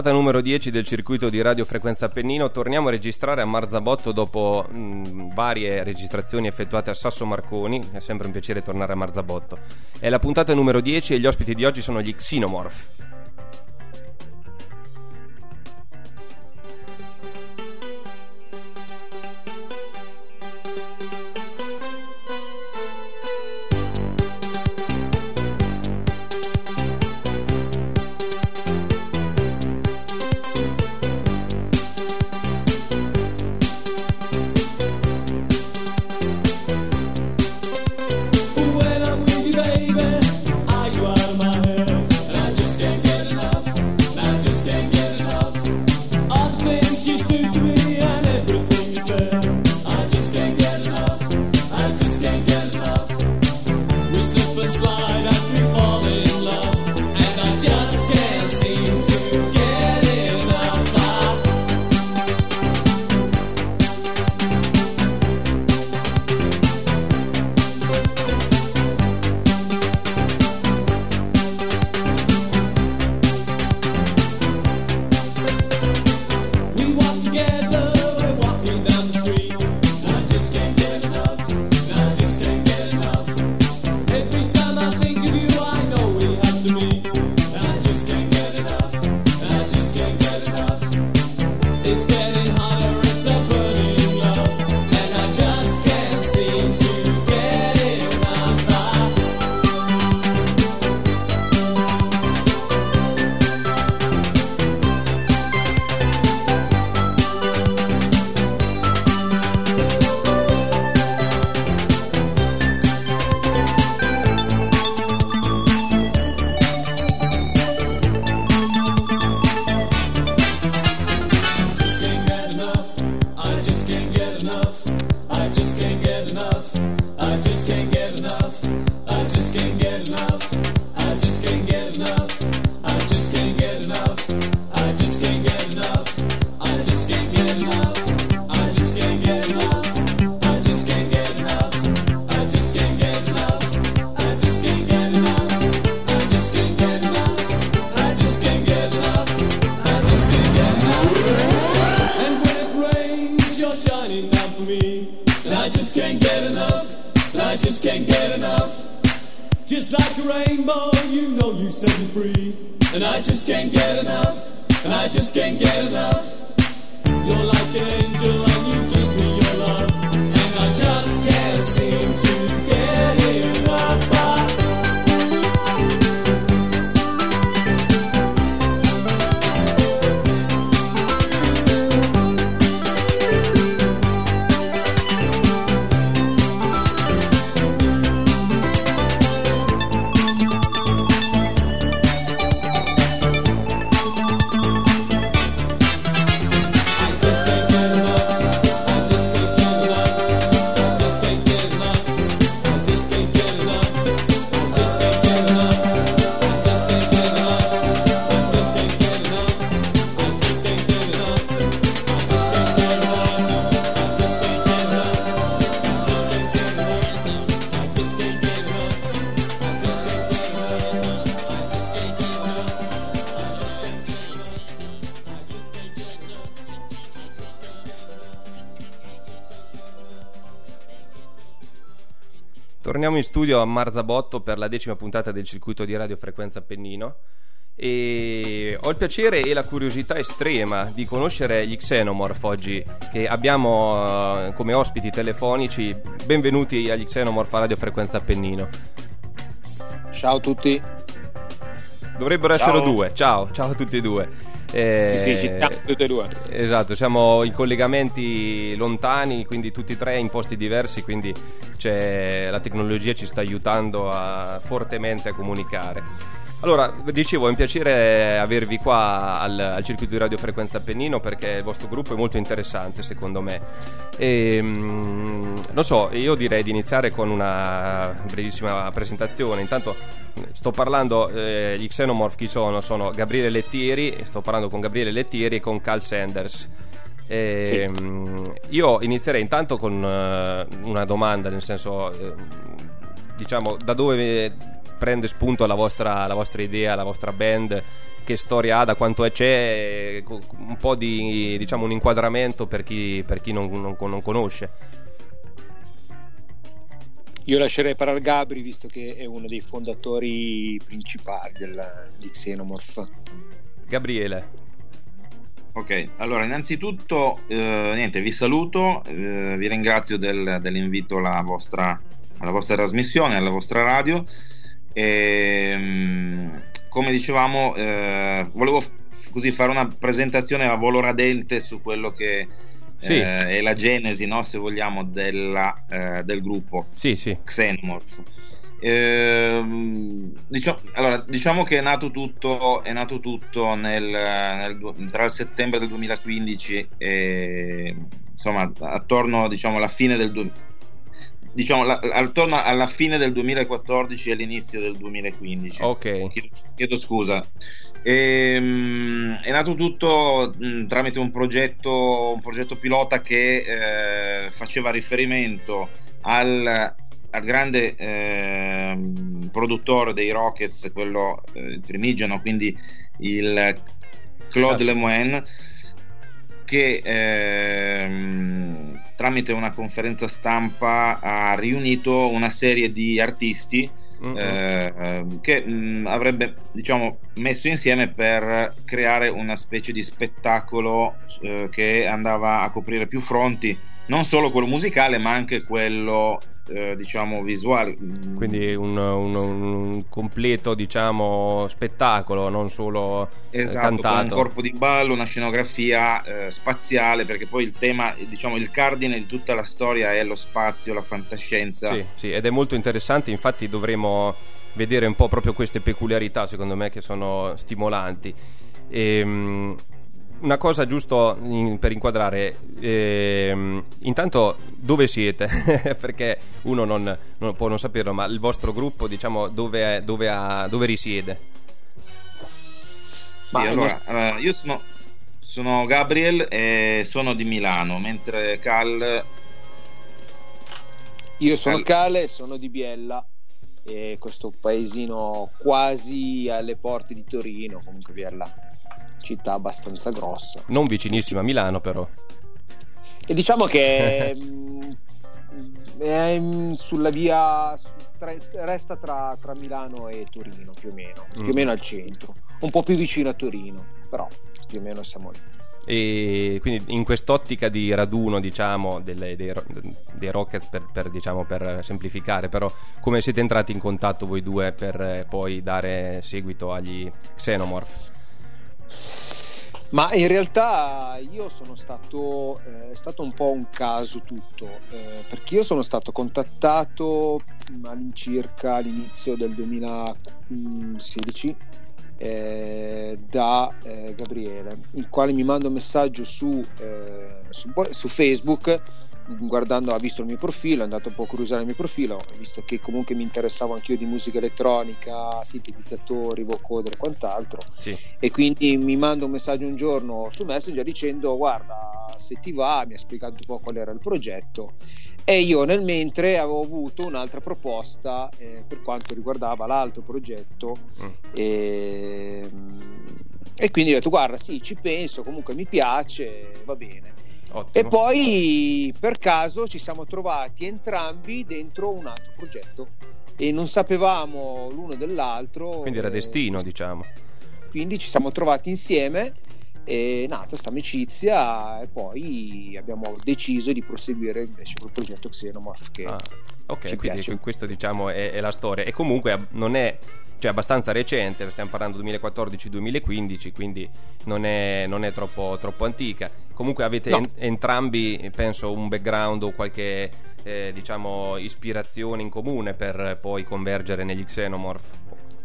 Puntata numero 10 del circuito di Radio Frequenza Appennino. Torniamo a registrare a Marzabotto dopo mh, varie registrazioni effettuate a Sasso Marconi. È sempre un piacere tornare a Marzabotto. È la puntata numero 10 e gli ospiti di oggi sono gli Xenomorph. Torniamo in studio a Marzabotto per la decima puntata del circuito di radiofrequenza Appennino e ho il piacere e la curiosità estrema di conoscere gli Xenomorph oggi che abbiamo uh, come ospiti telefonici. Benvenuti agli Xenomorph a radiofrequenza Appennino. Ciao a tutti. Dovrebbero ciao. essere due. Ciao, ciao a tutti e due. Eh, sì, sì, ci tutti e due. Esatto, siamo in collegamenti lontani, quindi tutti e tre in posti diversi, quindi la tecnologia ci sta aiutando a, fortemente a comunicare. Allora, dicevo, è un piacere avervi qua al, al, circuito di radiofrequenza Appennino perché il vostro gruppo è molto interessante secondo me. E, ehm, non so, io direi di iniziare con una brevissima presentazione. Intanto sto parlando, eh, gli Xenomorph chi sono? Sono Gabriele Lettieri, sto parlando con Gabriele Lettieri e con Cal Sanders. E, sì. Ehm, io inizierei intanto con uh, una domanda, nel senso, eh, diciamo, da dove prende spunto la vostra, la vostra idea, la vostra band, che storia ha, da quanto è, c'è un po' di diciamo un inquadramento per chi, per chi non, non, non conosce. Io lascerei parlare a Gabri visto che è uno dei fondatori principali del, di Xenomorph. Gabriele. Ok, allora innanzitutto eh, niente, vi saluto, eh, vi ringrazio del, dell'invito alla vostra, alla vostra trasmissione, alla vostra radio. E, ehm, come dicevamo, eh, volevo f- così fare una presentazione a volo radente su quello che sì. eh, è la genesi, no, se vogliamo, della, eh, del gruppo sì, sì. Xenomorph. Diciamo, allora, diciamo che è nato tutto, è nato tutto nel, nel, tra il settembre del 2015 e insomma attorno diciamo, alla fine del 2015 diciamo la, attorno alla fine del 2014 e all'inizio del 2015 ok. Chiedo, chiedo scusa. E, um, è nato tutto um, tramite un progetto un progetto pilota che eh, faceva riferimento al, al grande eh, produttore dei Rockets quello eh, primigeno quindi il Claude certo. Lemoine che ehm, tramite una conferenza stampa ha riunito una serie di artisti uh-huh. eh, che mh, avrebbe diciamo messo insieme per creare una specie di spettacolo eh, che andava a coprire più fronti non solo quello musicale ma anche quello eh, diciamo visuale quindi un, un, un, completo diciamo spettacolo non solo eh, esatto, cantato un corpo di ballo una scenografia eh, spaziale perché poi il tema diciamo il cardine di tutta la storia è lo spazio la fantascienza. Sì, sì ed è molto interessante. Infatti dovremo vedere un po' proprio queste peculiarità secondo me che sono stimolanti. E, ehm, una cosa giusto in, per inquadrare, ehm, intanto dove siete? Perché uno non, non, può non saperlo, ma il vostro gruppo, diciamo, dove, è, dove, ha, dove risiede? Ma sì, allora, uh, io sono, sono Gabriel e sono di Milano, mentre Cal... Io sono Cal e sono di Biella e questo paesino quasi alle porte di Torino, comunque Biella città abbastanza grossa. Non vicinissima a Milano, però. E diciamo che è sulla via tra, resta tra, tra, Milano e Torino più o meno, mm. più o meno al centro, un po' più vicino a Torino, però più o meno siamo lì. E quindi in quest'ottica di raduno, diciamo, delle, dei, dei, Rockets per, per, diciamo, per, semplificare, però come siete entrati in contatto voi due per eh, poi dare seguito agli Xenomorph? Ma in realtà io sono stato, eh, è stato un po' un caso tutto, eh, perché io sono stato contattato all'incirca all'inizio del 2016 eh, da eh, Gabriele, il quale mi manda un messaggio su, eh, su, su Facebook guardando, ha visto il mio profilo, è andato un po' a curiosare il mio profilo, visto che comunque mi interessavo anch'io di musica elettronica, sintetizzatori, vocoder e quant'altro. Sì. E quindi mi manda un messaggio un giorno su Messenger dicendo guarda se ti va, mi ha spiegato un po' qual era il progetto e io nel mentre avevo avuto un'altra proposta eh, per quanto riguardava l'altro progetto mm. e, e quindi ho detto guarda sì ci penso, comunque mi piace, va bene Ottimo. E poi per caso ci siamo trovati entrambi dentro un altro progetto e non sapevamo l'uno dell'altro. Quindi era destino, diciamo. Quindi ci siamo trovati insieme è nata questa amicizia e poi abbiamo deciso di proseguire invece col progetto Xenomorph che Ah, ok, quindi piace. questo diciamo è, è la storia. E comunque non è cioè, abbastanza recente, stiamo parlando 2014-2015, quindi non è, non è troppo, troppo antica. Comunque avete No. en- entrambi, penso, un background o qualche eh, diciamo ispirazione in comune per poi convergere negli Xenomorph.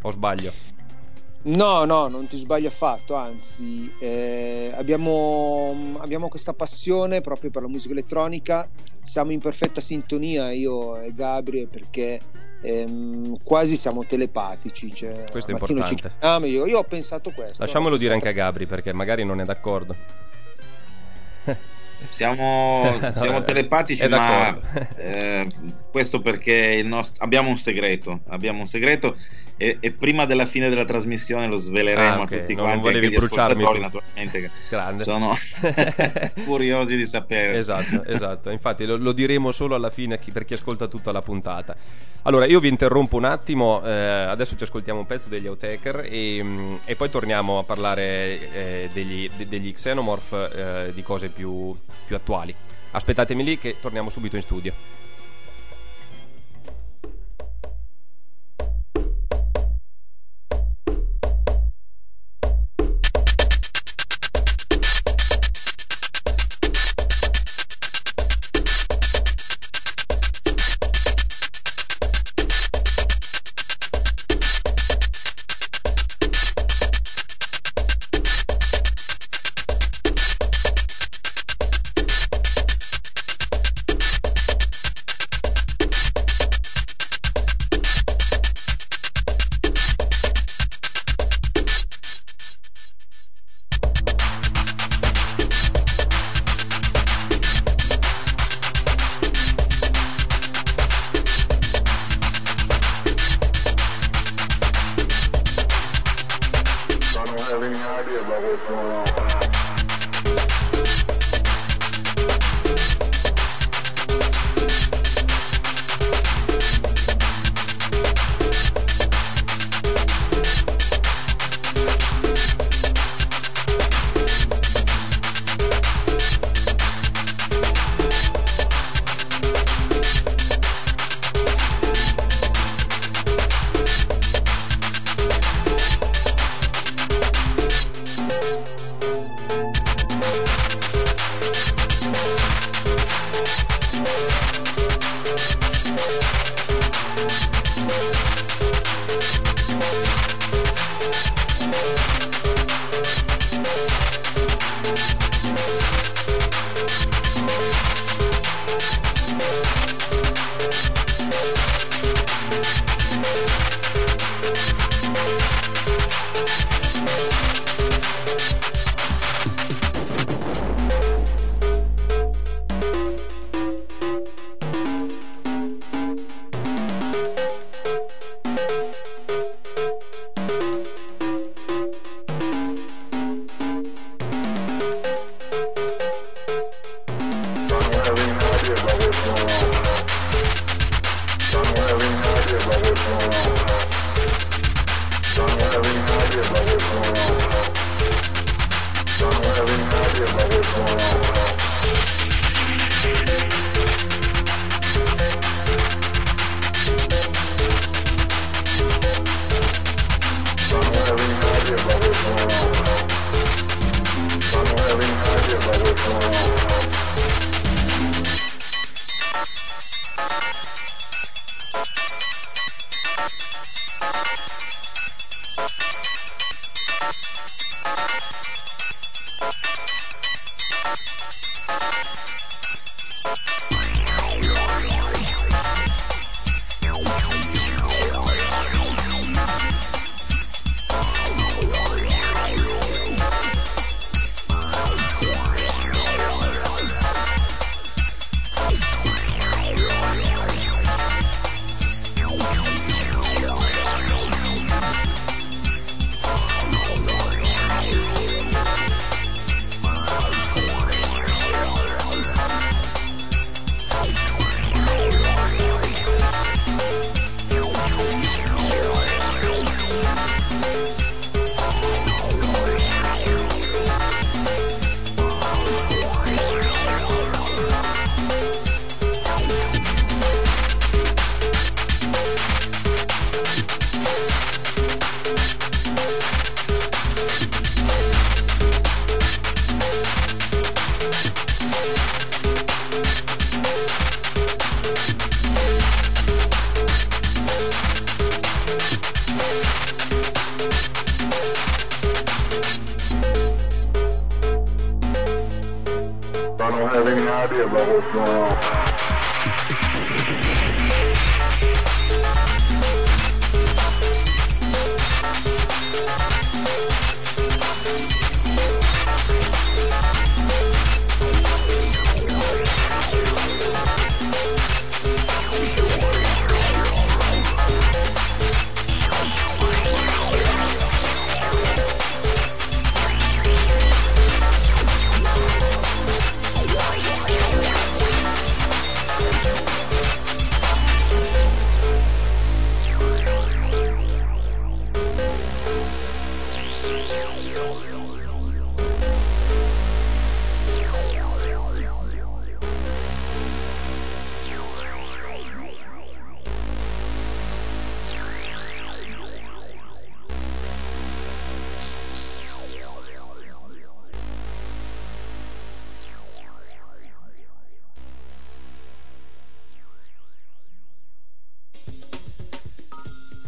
O sbaglio? No, no, non ti sbagli affatto, anzi eh, abbiamo, abbiamo questa passione proprio per la musica elettronica, siamo in perfetta sintonia io e Gabriel perché ehm, quasi siamo telepatici. Cioè, Questo è importante. ci chiamiamo, io, io ho pensato questo. Lasciamolo ho dire anche pensato- a Gabri perché magari non è d'accordo. Siamo, siamo Vabbè, telepatici, ma d'accordo. eh, questo perché il nostro- abbiamo un segreto. Abbiamo un segreto e, e prima della fine della trasmissione lo sveleremo Ah, ok, a tutti non quanti, volevi anche gli ascoltatori, naturalmente, Grande. sono curiosi di sapere. Esatto, esatto. Infatti lo, lo diremo solo alla fine chi- per chi ascolta tutta la puntata. Allora, io vi interrompo un attimo, eh, adesso ci ascoltiamo un pezzo degli Outtaker e, mm, e poi torniamo a parlare eh, degli, de- degli Xenomorph, eh, di cose più, più attuali. Aspettatemi lì che torniamo subito in studio.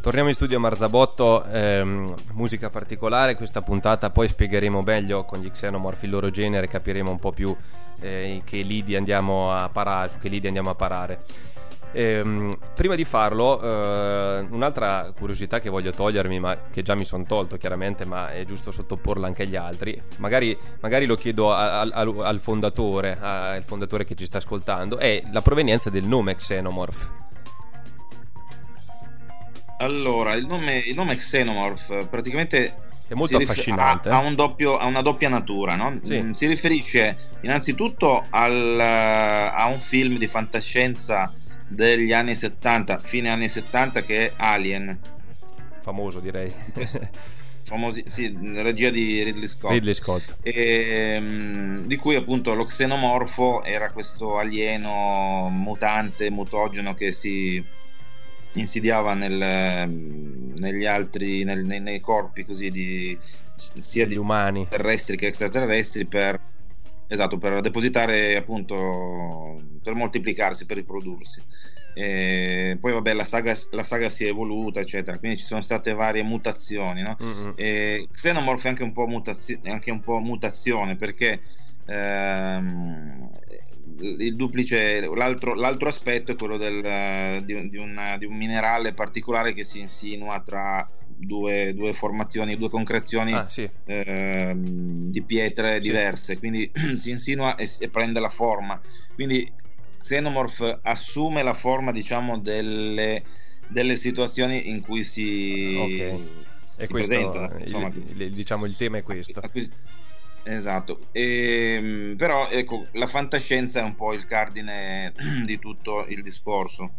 Torniamo in studio Marzabotto, ehm, musica particolare, questa puntata poi spiegheremo meglio con gli Xenomorph il loro genere, capiremo un po' più eh, che lidi andiamo a parare, su che lidi andiamo a parare. Ehm, prima di farlo, eh, un'altra curiosità che voglio togliermi, ma che già mi sono tolto chiaramente, ma è giusto sottoporla anche agli altri. Magari, magari lo chiedo a- al al fondatore, al fondatore che ci sta ascoltando, è la provenienza del nome Xenomorph. Allora, il nome, il nome Xenomorph praticamente È molto si rif- affascinante. Ha, ha un doppio- ha una doppia natura, no? Sì. Mm, Si riferisce innanzitutto al, eh, a un film di fantascienza degli anni 70, fine anni 70, che è Alien, Famoso direi. famosi, sì, regia di Ridley Scott. Ridley Scott. E, mm, di cui appunto lo xenomorfo era questo alieno mutante, mutogeno che si insidiava nel, negli altri, nel- nei, nei corpi così di sia di umani. terrestri che extraterrestri per, esatto, per depositare appunto per moltiplicarsi, per riprodursi. E poi vabbè la saga, la saga si è evoluta eccetera quindi ci sono state varie mutazioni no? Mm-mm. E Xenomorph è anche un po', mutazio- anche un po' mutazione perché ehm, il duplice, l'altro, l'altro aspetto è quello del, eh, di, di un, di un minerale particolare che si insinua tra due, due formazioni, due concrezioni Ah, sì. ehm, di pietre Sì. diverse, quindi si insinua e, e prende la forma. Quindi Xenomorph assume la forma, diciamo, delle, delle situazioni in cui si, Ok. si questo, presentano. il- Insomma, il- diciamo, il tema è questo. Acquis- Esatto, Ehm, però ecco, la fantascienza è un po' il cardine di tutto il discorso.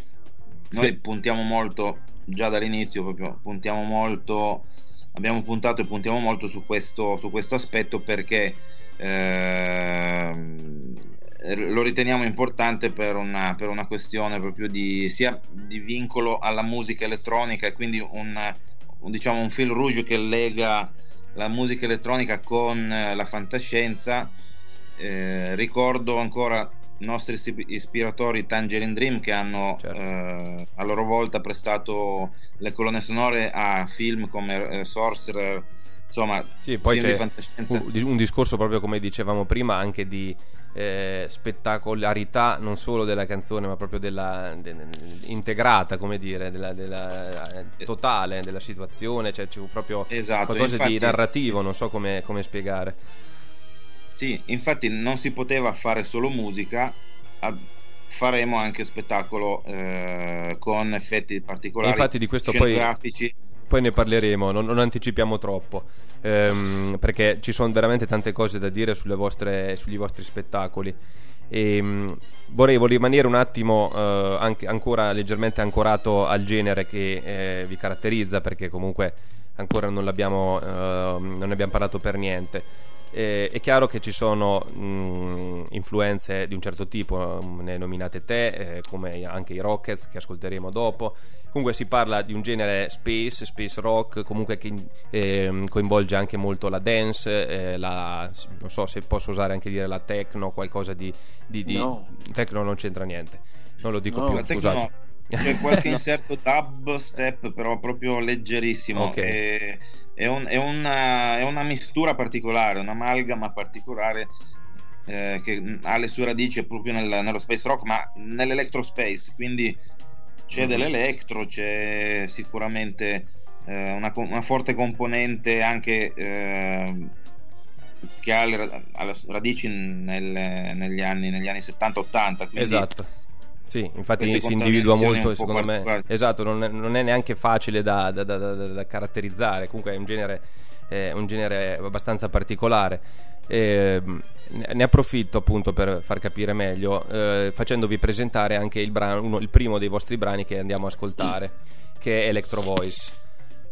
Noi Sì. puntiamo molto, già dall'inizio proprio, puntiamo molto, abbiamo puntato e puntiamo molto su questo, su questo aspetto perché ehm, lo riteniamo importante per una, per una questione proprio di, sia di vincolo alla musica elettronica e quindi un, un, diciamo, un fil rouge che lega la musica elettronica con eh, la fantascienza. Eh, ricordo ancora i nostri ispi- ispiratori Tangerine Dream che hanno Certo. eh, a loro volta prestato le colonne sonore a film come eh, Sorcerer, insomma, Sì, poi di c'è fantascienza. un, un discorso proprio come dicevamo prima anche di eh, spettacolarità non solo della canzone ma proprio della de- integrata come dire della, della, totale della situazione cioè c'è proprio Esatto, qualcosa di infatti- narrativo non so come, come spiegare Sì, infatti non si poteva fare solo musica, a- faremo anche spettacolo eh, con effetti particolari, E infatti di questo poi-. Poi ne parleremo, non, non anticipiamo troppo, ehm, perché ci sono veramente tante cose da dire vostre- sugli vostri spettacoli. E, mh, vorrei, rimanere un attimo eh, anche, ancora leggermente ancorato al genere che eh, vi caratterizza, perché comunque ancora non, eh, non ne abbiamo parlato per niente. Eh, è chiaro che ci sono mh, influenze di un certo tipo, mh, ne nominate te, eh, come anche i Rockets che ascolteremo dopo. Comunque si parla di un genere space, space rock, comunque che ehm, coinvolge anche molto la dance, eh, la, non so se posso usare anche dire la techno, qualcosa di... di, di- No. Techno non c'entra niente, non lo dico No, più, scusate. no. C'è qualche No. inserto dubstep, però proprio leggerissimo. Ok. È, è un- è una, è una mistura particolare, un'amalgama particolare eh, che ha le sue radici proprio nel- nello space rock, ma nell'electro space, quindi c'è Mhm. dell'elettro, c'è sicuramente eh, una, una forte componente anche eh, che ha le, ha le radici nel- negli, anni, negli anni 70-80. Quindi Esatto. Sì, infatti queste si individua molto, secondo me. Esatto, non è, non è neanche facile da, da- da- da- caratterizzare, comunque è un genere, è un genere abbastanza particolare. Eh, ne ne approfitto appunto per far capire meglio, eh, facendovi presentare anche il, brano, uno- il primo dei vostri brani che andiamo a ascoltare, che è Electro Voice.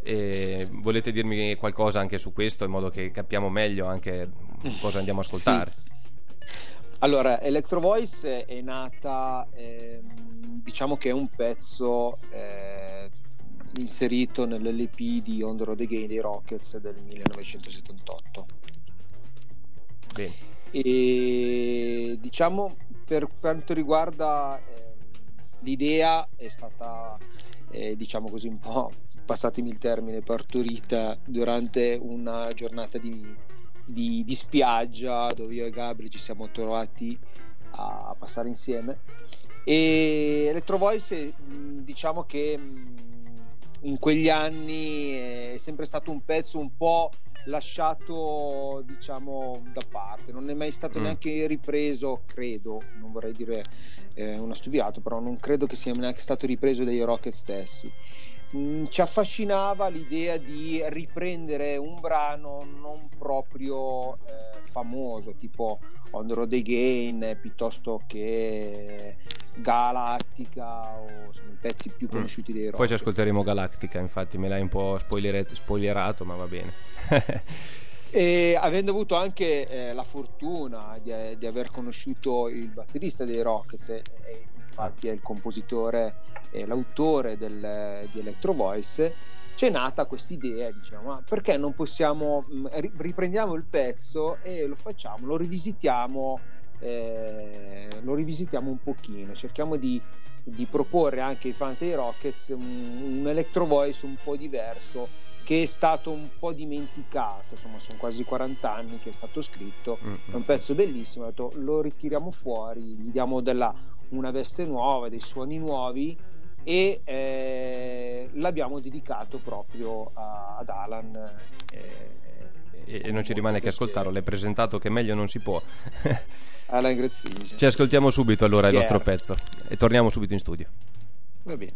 E volete dirmi qualcosa anche su questo in modo che capiamo meglio anche cosa andiamo a ascoltare? Allora, Electro Voice è nata, ehm, diciamo che è un pezzo eh, inserito nell'LP di On the Road Again dei Rockets del 1978. Bene. E diciamo per quanto riguarda ehm, l'idea è stata, eh, diciamo così, un po' passatemi il termine, partorita durante una giornata di, di- di spiaggia dove io e Gabri ci siamo trovati a passare insieme. E Electro Voice, diciamo che in quegli anni è sempre stato un pezzo un po' lasciato diciamo da parte non è mai stato Mm. neanche ripreso credo non vorrei dire eh, una stupidato però non credo che sia neanche stato ripreso dai Rocket stessi Mm, ci affascinava l'idea di riprendere un brano non proprio eh, famoso tipo On the Road Again eh, piuttosto che Galactica o insomma, i pezzi più Mm. conosciuti dei Rocket Poi ci ascolteremo Galactica, infatti me l'hai un po' spoilere- spoilerato, ma va bene. E avendo avuto anche eh, la fortuna di, di aver conosciuto il batterista dei Rockets, infatti è il compositore e l'autore del, di Electro Voice, c'è nata questa idea, diciamo, perché non possiamo, ri- riprendiamo il pezzo e lo facciamo, lo rivisitiamo, eh, lo rivisitiamo un pochino, cerchiamo di, di proporre anche ai fan dei Rockets un, un Electro Voice un po' diverso che è stato un po' dimenticato, insomma sono quasi 40 anni che è stato scritto, Mm, è un pezzo bellissimo, ho detto, lo ritiriamo fuori, gli diamo della- una veste nuova, dei suoni nuovi e eh, l'abbiamo dedicato proprio a- ad Alan. eh, e, non ci rimane che ascoltarlo, l'hai presentato che meglio non si può. Alan Grazzini. ci ascoltiamo subito allora il nostro pezzo e torniamo subito in studio. Va bene.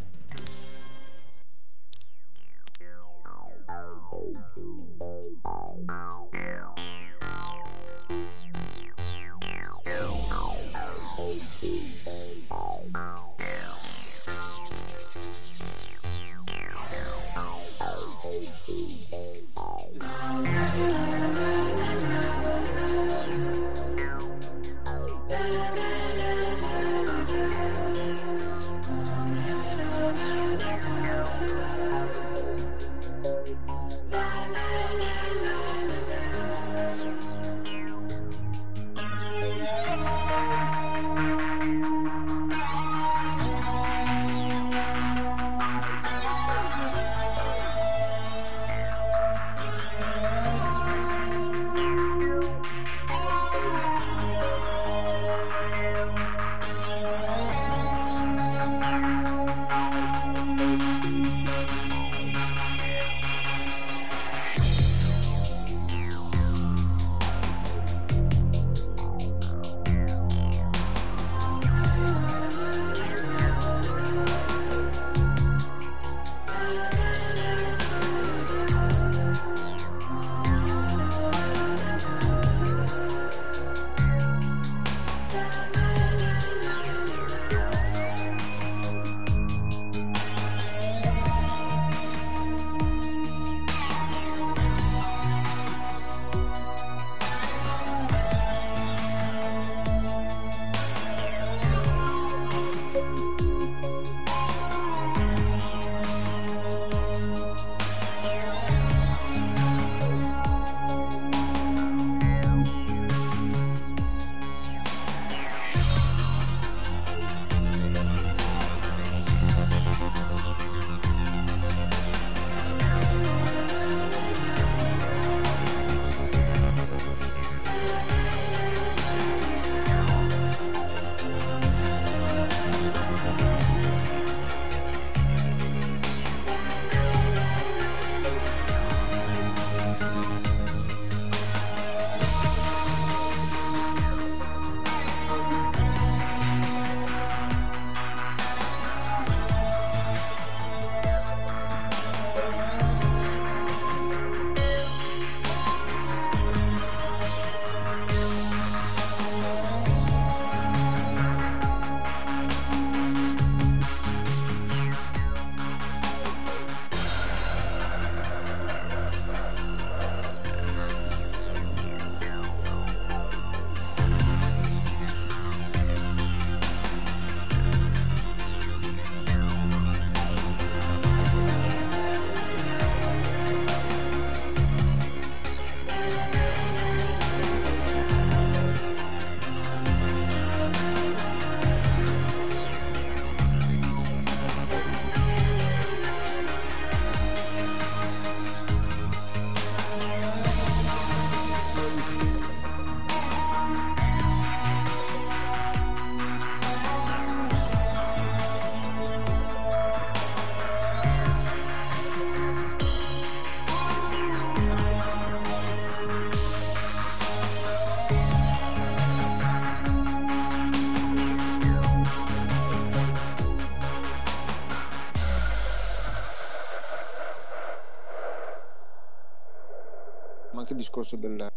Discorso del...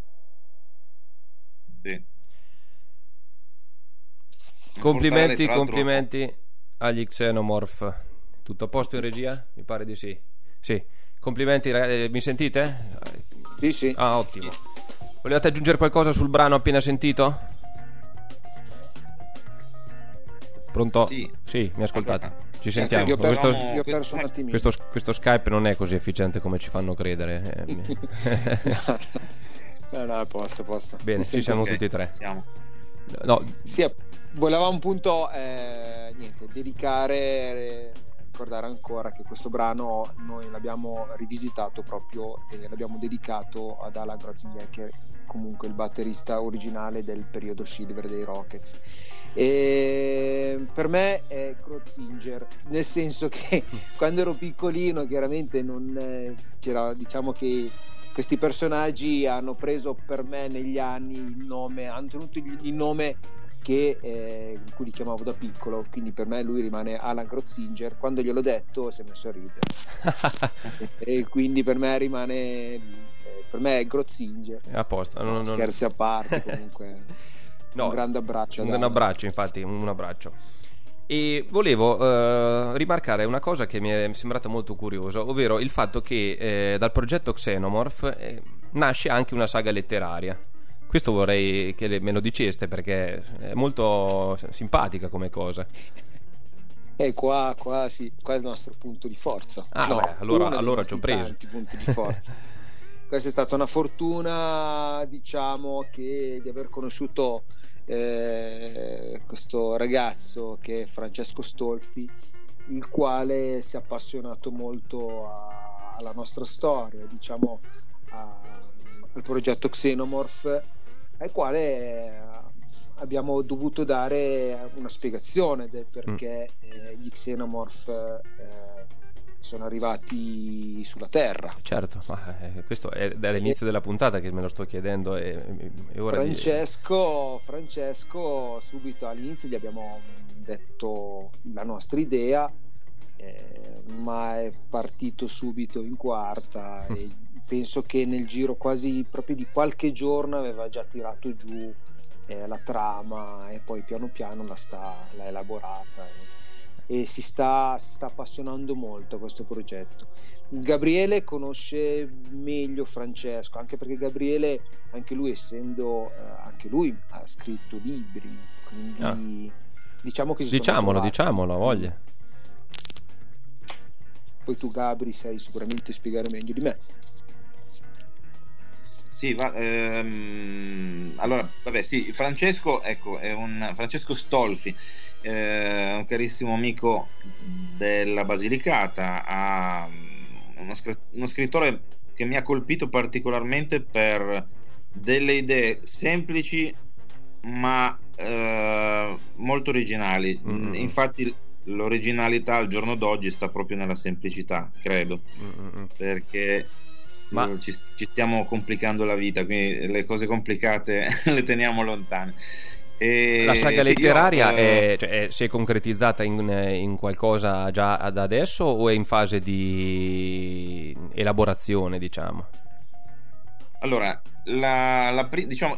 Sì. Complimenti, complimenti agli Xenomorph. Tutto a posto in regia? Mi pare di sì. Sì. Complimenti, ragazzi. Mi sentite? Sì, sì. Ah, ottimo. Volevate aggiungere qualcosa sul brano appena sentito? Pronto? Sì. mi ascoltate. Ci sentiamo. Ho perso, Questo, perso un attimino. questo, questo Skype non è così efficiente come ci fanno credere. eh, no, no, a posto, a posto. Bene, Si ci siamo Ok, tutti e tre. Siamo. No, Sì, volevamo appunto eh, niente, dedicare, eh, ricordare ancora che questo brano noi l'abbiamo rivisitato proprio e l'abbiamo dedicato ad Alan è comunque il batterista originale del periodo Silver dei Rockets. E per me è Grotzinger, nel senso che quando ero piccolino chiaramente non eh, c'era, diciamo che questi personaggi hanno preso per me negli anni il nome, hanno tenuto il, nome che eh, in cui li chiamavo da piccolo, quindi per me lui rimane Alan Grotzinger. Quando gliel'ho detto si è messo a ridere e quindi per me rimane per me è Grotzinger. a posto. non- non- Scherzi a parte, comunque No, un grande abbraccio. Un Alan. abbraccio, infatti, un abbraccio. E volevo eh, rimarcare una cosa che mi è sembrata molto curiosa, ovvero il fatto che eh, dal progetto Xenomorph eh, nasce anche una saga letteraria. Questo vorrei che me lo diceste perché è molto simpatica come cosa. E qua, qua, sì, qua è il nostro punto di forza. Ah, beh, allora- uno dei allora nostri ci ho preso. punti di forza. Questa è stata una fortuna, diciamo, che di aver conosciuto eh, questo ragazzo che è Francesco Stolfi, il quale si è appassionato molto a- alla nostra storia, diciamo, a- al progetto Xenomorph, al quale abbiamo dovuto dare una spiegazione del perché eh, gli Xenomorph eh, sono arrivati sulla Terra. Certo, ma eh, questo è dall'inizio della puntata che me lo sto chiedendo e, e ora di- Francesco, Francesco, subito all'inizio gli abbiamo detto la nostra idea, eh, ma è partito subito in quarta e penso che nel giro quasi proprio di qualche giorno aveva già tirato giù eh, la trama e poi piano piano la sta, l'ha elaborata e, e si, sta, si sta appassionando molto a questo progetto. Gabriele conosce meglio Francesco, anche perché Gabriele, anche lui essendo, eh, anche lui ha scritto libri, quindi Ah. diciamo che si Diciamolo, diciamolo, voglia. Poi tu Gabri sai sicuramente spiegare meglio di me. Sì, va- ehm, allora, vabbè, sì, Francesco, ecco, è un Francesco Stolfi, eh, un carissimo amico della Basilicata, ha uno, scr- uno scrittore che mi ha colpito particolarmente per delle idee semplici ma eh, molto originali. Mm. Infatti l'originalità al giorno d'oggi sta proprio nella semplicità, credo Mm, mm, mm. perché Ma- ci, ci stiamo complicando la vita, quindi le cose complicate le teniamo lontane. E La saga sì, io, letteraria eh, è- cioè, è- si è concretizzata in, in qualcosa già ad adesso o è in fase di elaborazione, diciamo? Allora, la, la diciamo,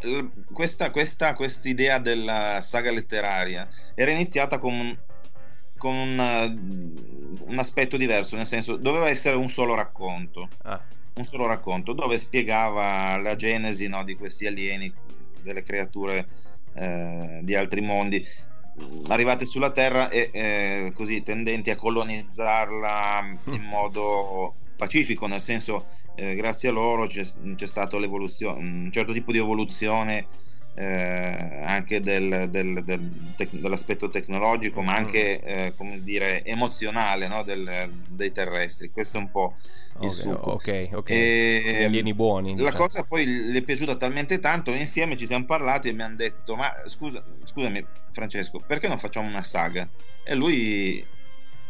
questa, questa, idea della saga letteraria era iniziata con, con un, un aspetto diverso, nel senso doveva essere un solo racconto. Ah, un solo racconto dove spiegava la genesi no, di questi alieni, delle creature eh, di altri mondi mh, arrivate sulla Terra e eh, così tendenti a colonizzarla in modo pacifico, nel senso eh, grazie a loro c'è, c'è stata l'evoluzione, un certo tipo di evoluzione eh, anche del, del- del tec- dell'aspetto tecnologico, ma anche eh, come dire emozionale no, del- dei terrestri. Questo è un po' il ok, succo. ok, ok. E- Gli alieni buoni. La diciamo. cosa poi gli è piaciuta talmente tanto, insieme ci siamo parlati e mi hanno detto: Ma scusa, scusami, Francesco, perché non facciamo una saga? E lui,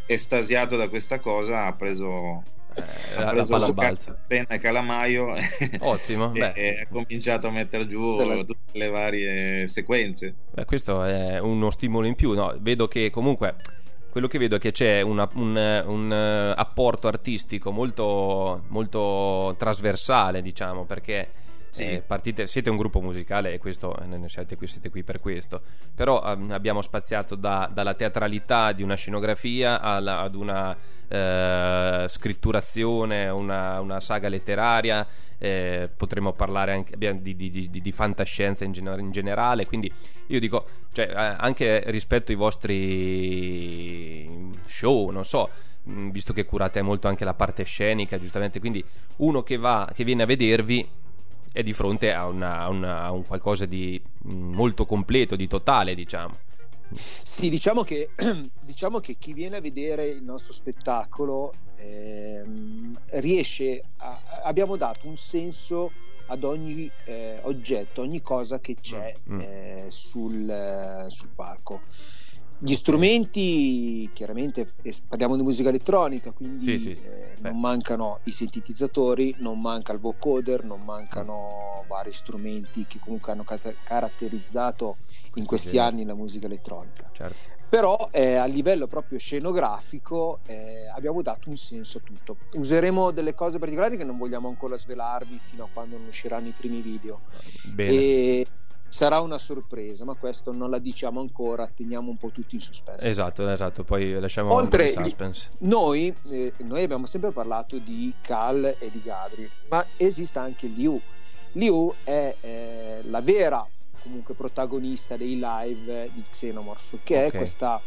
estasiato da questa cosa, ha preso, Eh, ha la, la preso palla penna e calamaio Ottimo, e, beh. ha cominciato a mettere giù tutte le varie sequenze. Beh, questo è uno stimolo in più. no? Vedo che comunque quello che vedo è che c'è una- un, un, eh, apporto artistico molto, molto trasversale, diciamo, perché Sì. Eh, partite- siete un gruppo musicale e questo, eh, siete, qui, siete qui per questo. Però ehm, abbiamo spaziato da- dalla teatralità di una scenografia alla- ad una eh, scritturazione, una, una saga letteraria. eh, potremmo parlare anche di, di- di- di fantascienza in, gener- in generale. Quindi io dico, cioè, eh, anche rispetto ai vostri show, non so, visto che curate molto anche la parte scenica, giustamente, quindi uno che va, che viene a vedervi è di fronte a, una- a una- a un qualcosa di mh, molto completo, di totale, diciamo. Sì, diciamo che, diciamo che chi viene a vedere il nostro spettacolo ehm, riesce a, abbiamo dato un senso ad ogni eh, oggetto, ogni cosa che c'è Mm. eh, sul, eh, sul palco. Gli strumenti, chiaramente parliamo di musica elettronica, quindi Sì, sì. eh, non mancano i sintetizzatori, non manca il vocoder, non mancano vari strumenti che comunque hanno cata- caratterizzato in questi genere. anni la musica elettronica. Certo. Però eh, a livello proprio scenografico eh, abbiamo dato un senso a tutto. Useremo delle cose particolari che non vogliamo ancora svelarvi fino a quando non usciranno i primi video. Bene. E sarà una sorpresa, ma questo non la diciamo ancora, teniamo un po' tutti in suspense. Esatto, esatto, poi lasciamo Oltre- il suspense. Noi, eh, noi abbiamo sempre parlato di Cal e di Gabri, ma esiste anche Liu. Liu è eh, la vera comunque protagonista dei live di Xenomorph, che Ok. è questa,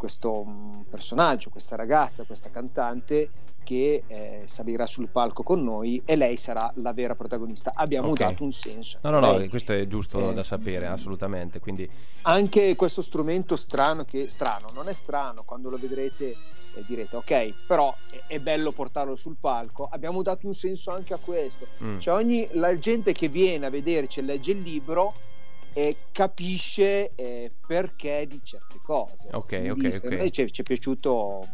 questo mm, personaggio, questa ragazza, questa cantante che eh, salirà sul palco con noi e lei sarà la vera protagonista. Abbiamo Ok. dato un senso. No, no, no, Lei- questo è giusto eh, da sapere, assolutamente. Quindi, anche questo strumento strano che strano non è strano quando lo vedrete e direte ok però è, è bello portarlo sul palco abbiamo dato un senso anche a questo mm, cioè ogni la gente che viene a vederci e legge il libro e capisce eh, perché di certe cose Ok, Quindi, ok, ok. ci è, ci è piaciuto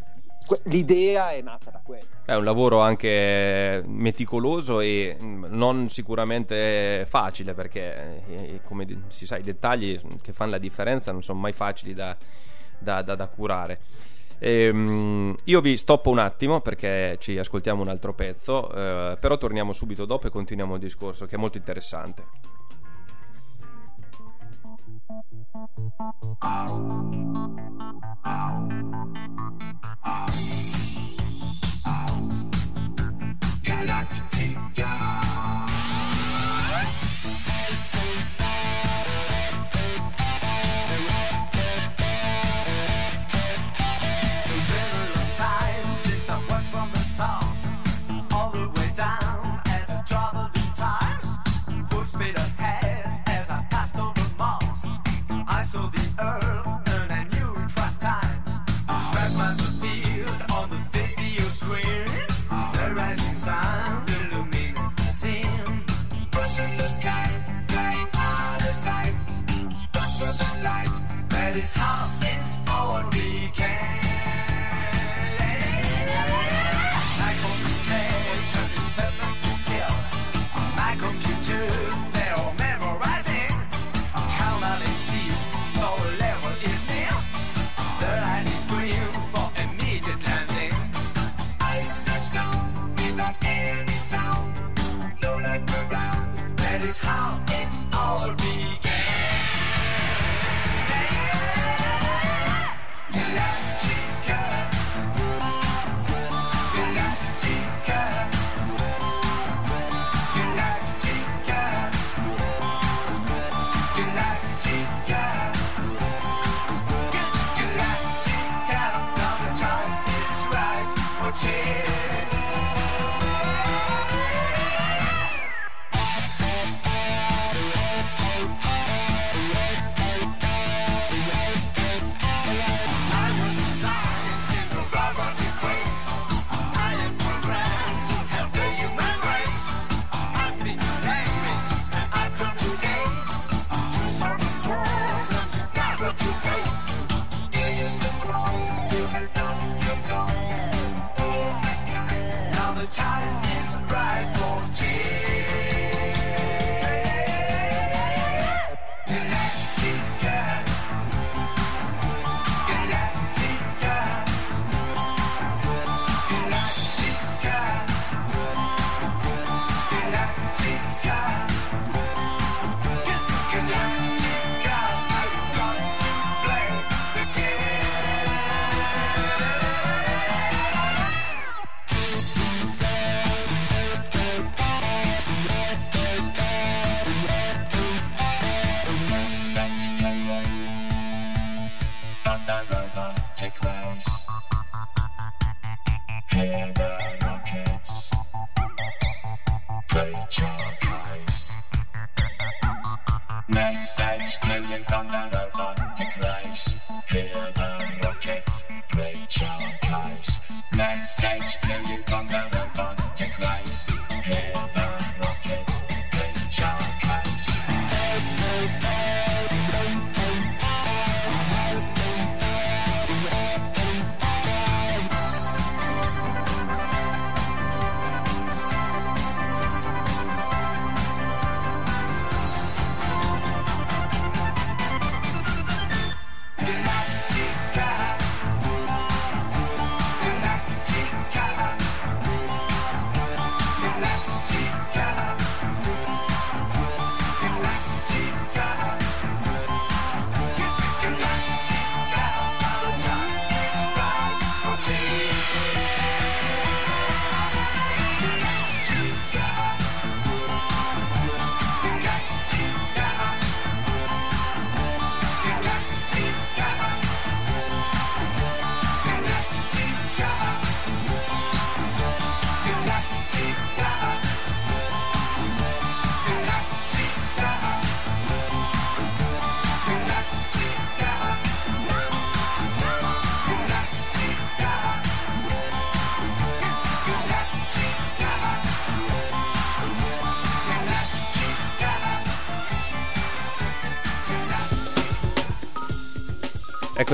l'idea è nata da quello è un lavoro anche meticoloso e mm, non sicuramente facile perché, eh, come di- si sa, i dettagli che fanno la differenza non sono mai facili da, da- da- da curare. Ehm, io vi stoppo un attimo perché ci ascoltiamo un altro pezzo, eh, però torniamo subito dopo e continuiamo il discorso che è molto interessante. Ow. Ow.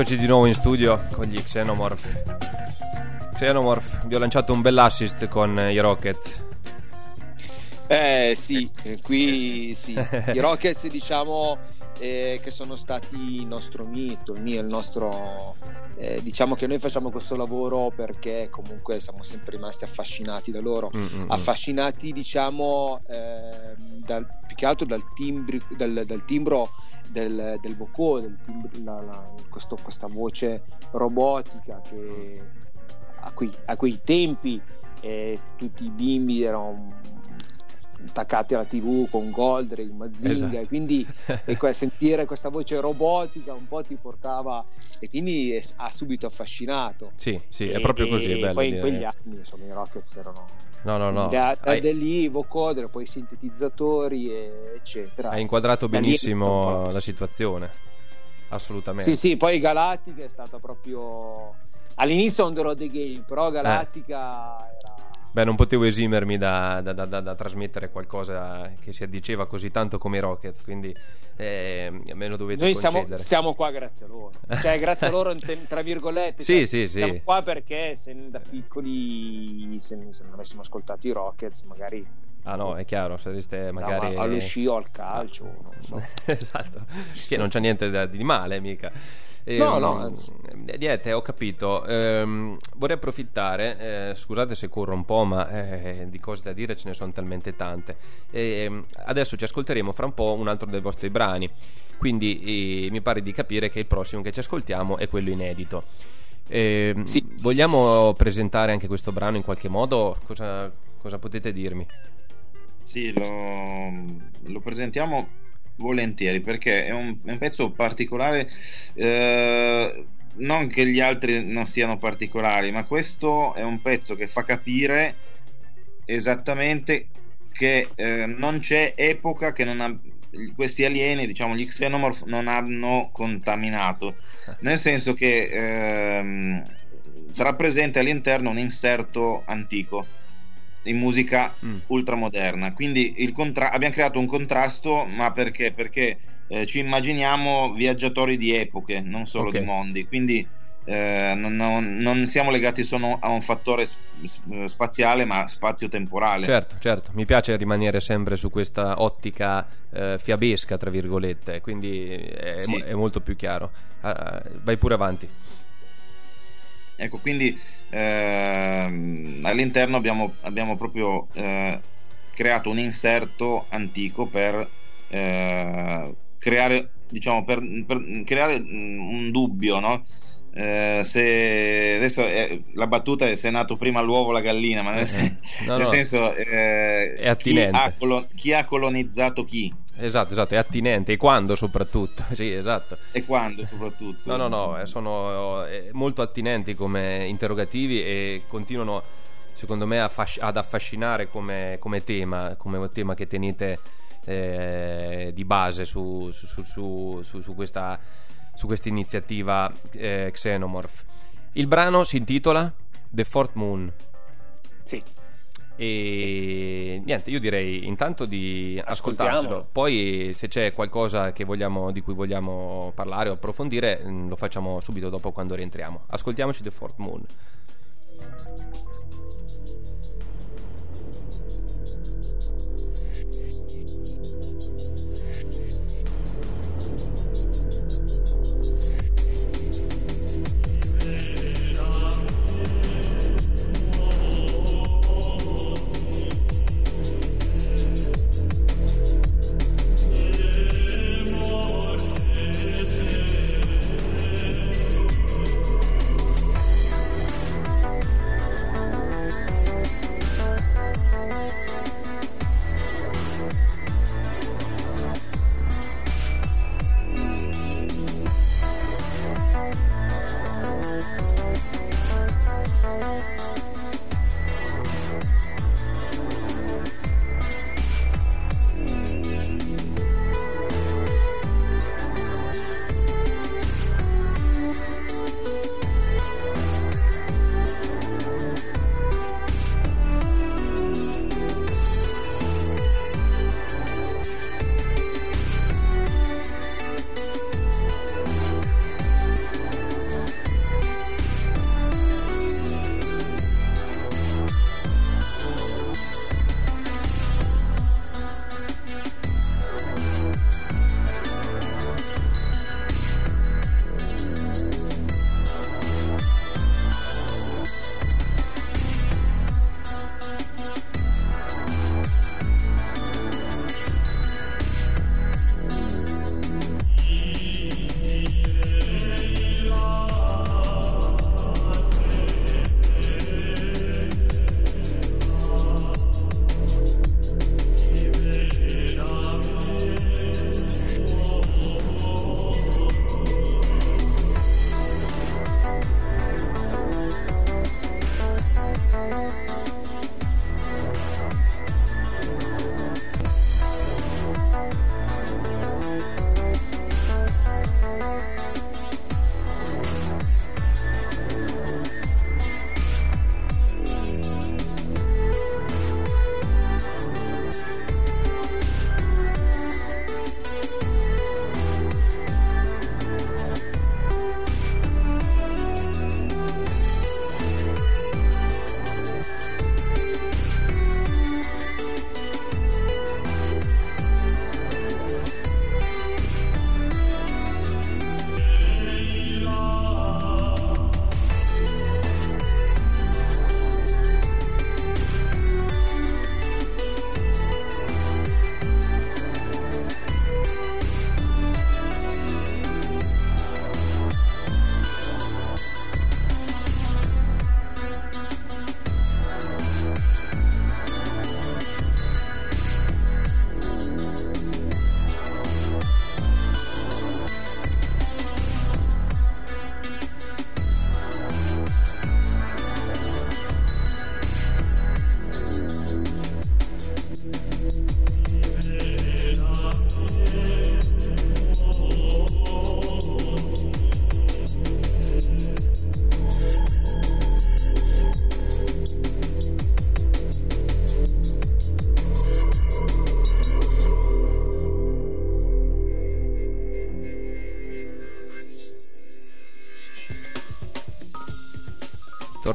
Eccoci di nuovo in studio con gli Xenomorph. Xenomorph, vi ho lanciato un bell'assist con i Rockets. Eh sì, eh, qui sì. I Rockets diciamo eh, che sono stati il nostro mito, il mio, il nostro... eh, diciamo che noi facciamo questo lavoro perché comunque siamo sempre rimasti affascinati da loro, Mm, mm, mm. affascinati diciamo ehm, dal, più che altro dal, timbri, dal, dal timbro del, del vocò, del timbro- la- la- questo- questa voce robotica che a quei, a quei tempi eh, tutti i bimbi erano attaccati alla tv con Goldrake, Mazinga Esatto. e quindi e que- sentire questa voce robotica un po' ti portava e quindi è- ha subito affascinato Sì, sì, è E- proprio così. È e bello poi in quegli anni insomma i Rockets erano No, no, no. da, da, Hai, da lì vocoder poi sintetizzatori eccetera hai inquadrato è benissimo la situazione. Assolutamente. sì sì poi Galactica è stata proprio all'inizio on the road the game però Galactica era Beh, non potevo esimermi da, da- da- da- trasmettere qualcosa che si addiceva così tanto come i Rockets, quindi eh, me lo dovete noi siamo, siamo qua grazie a loro cioè grazie a loro tra virgolette Sì, cioè, sì, sì. siamo qua perché se da piccoli se, se non avessimo ascoltato i Rockets magari Ah no, è chiaro, sareste magari... andavamo allo sci o al calcio non so. esatto, che non c'è niente di male mica. E, No, no, mm, anzi. Niente, ho capito. Ehm, vorrei approfittare, eh, scusate se corro un po', ma eh, di cose da dire ce ne sono talmente tante. Ehm, adesso ci ascolteremo fra un po' un altro dei vostri brani, quindi eh, mi pare di capire che il prossimo che ci ascoltiamo è quello inedito. Ehm, Sì. Vogliamo presentare anche questo brano in qualche modo? Cosa, cosa potete dirmi? Sì, lo, lo presentiamo volentieri perché è un, è un pezzo particolare. eh, non che gli altri non siano particolari, ma questo è un pezzo che fa capire esattamente che eh, non c'è epoca che non ha, questi alieni, diciamo gli xenomorph, non hanno contaminato. Nel senso che ehm, sarà presente all'interno un inserto antico in musica Mm. ultramoderna. Quindi il contra- abbiamo creato un contrasto, ma perché? Perché eh, ci immaginiamo viaggiatori di epoche, non solo Ok. di mondi. Quindi eh, non, non- non siamo legati solo a un fattore s- s- spaziale, ma spazio-temporale. Certo, certo, mi piace rimanere sempre su questa ottica eh, fiabesca, tra virgolette, quindi è, Sì. mo- è molto più chiaro. Ah, vai pure avanti. Ecco, quindi ehm, all'interno abbiamo, abbiamo proprio eh, creato un inserto antico per eh, creare, diciamo, per, per creare un dubbio, no? Eh, se adesso eh, la battuta è se è nato prima l'uovo o la gallina, ma nel, Eh, sen- no, nel no. senso eh, È chi, attinente. ha colo- chi ha colonizzato chi Esatto, esatto, è attinente e quando soprattutto. sì, esatto. e quando soprattutto. No, no, no, eh, sono eh, molto attinenti come interrogativi e continuano, secondo me, ad affascinare come, come tema, come tema che tenete eh, di base su- su- su- su questa su questa iniziativa eh, Xenomorph. Il brano si intitola The Fourth Moon. Sì. E niente, io direi intanto di ascoltarselo. Poi, se c'è qualcosa che vogliamo, di cui vogliamo parlare o approfondire, mm, lo facciamo subito dopo quando rientriamo. Ascoltiamoci The Fourth Moon.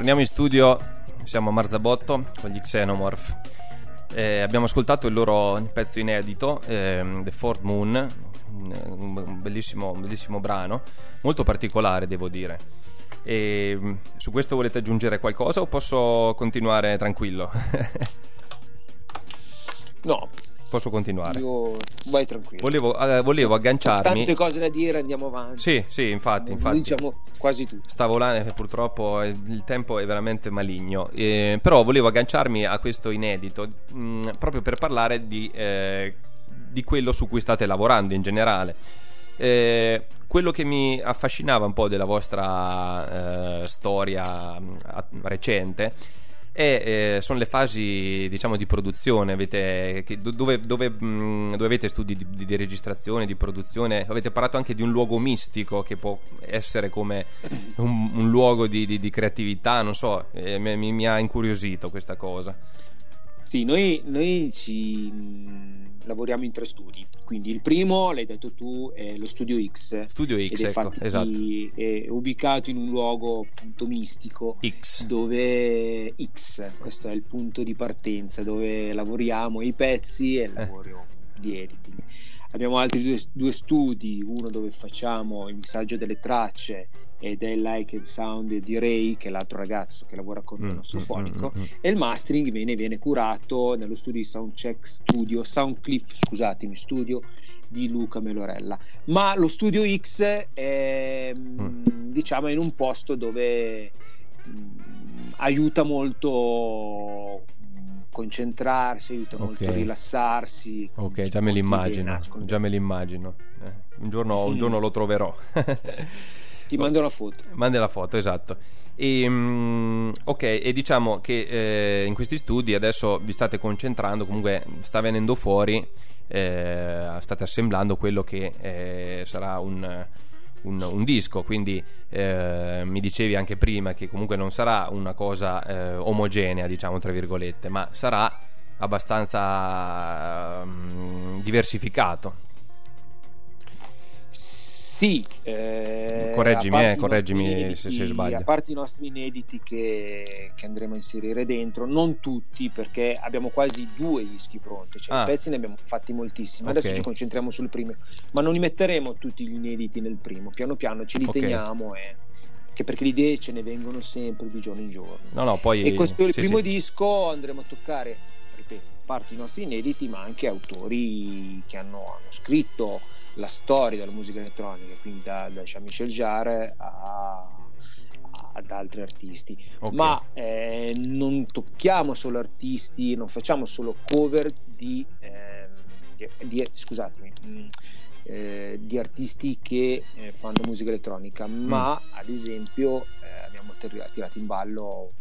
Torniamo in studio, siamo a Marzabotto con gli Xenomorph. Eh, abbiamo ascoltato il loro pezzo inedito, ehm, The Fourth Moon, un, bellissimo, un bellissimo brano, molto particolare devo dire. E, mm, su questo volete aggiungere qualcosa o posso continuare tranquillo? No, posso continuare. io vai tranquillo. Volevo, eh, volevo agganciarmi. Tante cose da dire, andiamo avanti. Sì, sì, infatti, infatti. Diciamo quasi tutto. Sta volando, purtroppo eh, il tempo è veramente maligno. Eh, però volevo agganciarmi a questo inedito mh, proprio per parlare di, eh, di quello su cui state lavorando in generale. Eh, quello che mi affascinava un po' della vostra eh, storia mh, a- recente è, eh, sono le fasi diciamo di produzione. Avete, che- do- dove, dove, mh, dove avete studi di, di- di registrazione di produzione? Avete parlato anche di un luogo mistico che può essere come un, un luogo di, di- creatività non so eh, mi- mi ha incuriosito questa cosa Sì, noi, noi ci mh, lavoriamo in tre studi. Quindi il primo, l'hai detto tu, è lo Studio X. Studio X ecco esatto è ubicato in un luogo appunto mistico X dove X, questo è il punto di partenza dove lavoriamo i pezzi Eh. e il lavoro di editing. Abbiamo altri due, due studi, uno dove facciamo il mixaggio delle tracce ed è Like and Sound di Ray, che è l'altro ragazzo che lavora con Mm, al nostro mm, fonico, mm, e il mastering viene, viene curato nello studio di Soundcheck Studio, Soundcliff, scusatemi, studio di Luca Melorella. Ma lo studio X è mm, diciamo in un posto dove mm, aiuta molto concentrarsi, aiuta molto Ok. a rilassarsi. ok già me l'immagino già me l'immagino Eh, un, giorno, un Mm. giorno lo troverò Ti mando la foto. Mandi la foto, esatto. E, mm, ok, e diciamo che eh, in questi studi adesso vi state concentrando, comunque sta venendo fuori, eh, state assemblando quello che eh, sarà un, un- un disco, quindi eh, mi dicevi anche prima che comunque non sarà una cosa eh, omogenea, diciamo tra virgolette, ma sarà abbastanza mm, diversificato. Sì, eh, Correggimi, eh, correggimi nostri se- inediti- se sbaglio. A parte i nostri inediti che, che andremo a inserire dentro, non tutti, perché abbiamo quasi due dischi pronti, cioè Ah. pezzi ne abbiamo fatti moltissimi. Adesso ci concentriamo sul primo, ma non li metteremo tutti gli inediti nel primo. Piano piano ce li Ok. teniamo, e, che perché le idee ce ne vengono sempre di giorno in giorno. No, no, poi... E questo è il sì, primo sì. disco andremo a toccare, ripeto, parte i nostri inediti, ma anche autori che hanno, hanno scritto la storia della musica elettronica, quindi da, da Jean-Michel Jarre a- ad altri artisti. Ok. Ma eh, non tocchiamo solo artisti, non facciamo solo cover di, ehm, di- scusatemi, mm, eh, di artisti che eh, fanno musica elettronica, ma ad esempio eh, abbiamo tir- tirato in ballo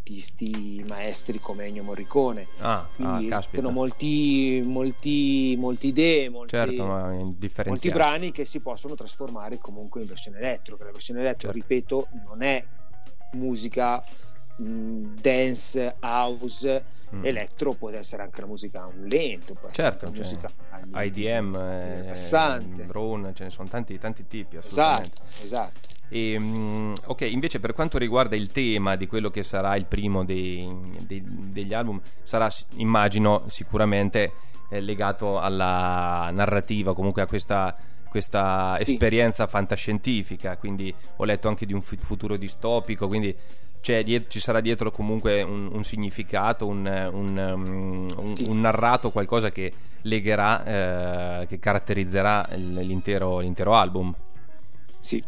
artisti maestri come Ennio Morricone. Ah, ah, Quindi caspita. esistono molti, molti, molte idee, molti, Certo, molti brani che si possono trasformare comunque in versione elettro. che La versione elettro, Certo. ripeto, non è musica dance, house, Mm. elettro, può essere anche la musica un lento, può Certo, la cioè, musica IDM, eh, rilassante. drone, ce ne sono tanti, tanti tipi, assolutamente. Esatto, esatto. E, mm, ok, invece per quanto riguarda il tema di quello che sarà il primo dei- dei- degli album, sarà, immagino, sicuramente eh, legato alla narrativa, comunque a questa, questa Sì. esperienza fantascientifica, quindi ho letto anche di un fu- futuro distopico, quindi c'è die- ci sarà dietro comunque un, un significato, un, un, um, un- narrato, qualcosa che legherà, eh, che caratterizzerà l- l'intero, l'intero album. Sì.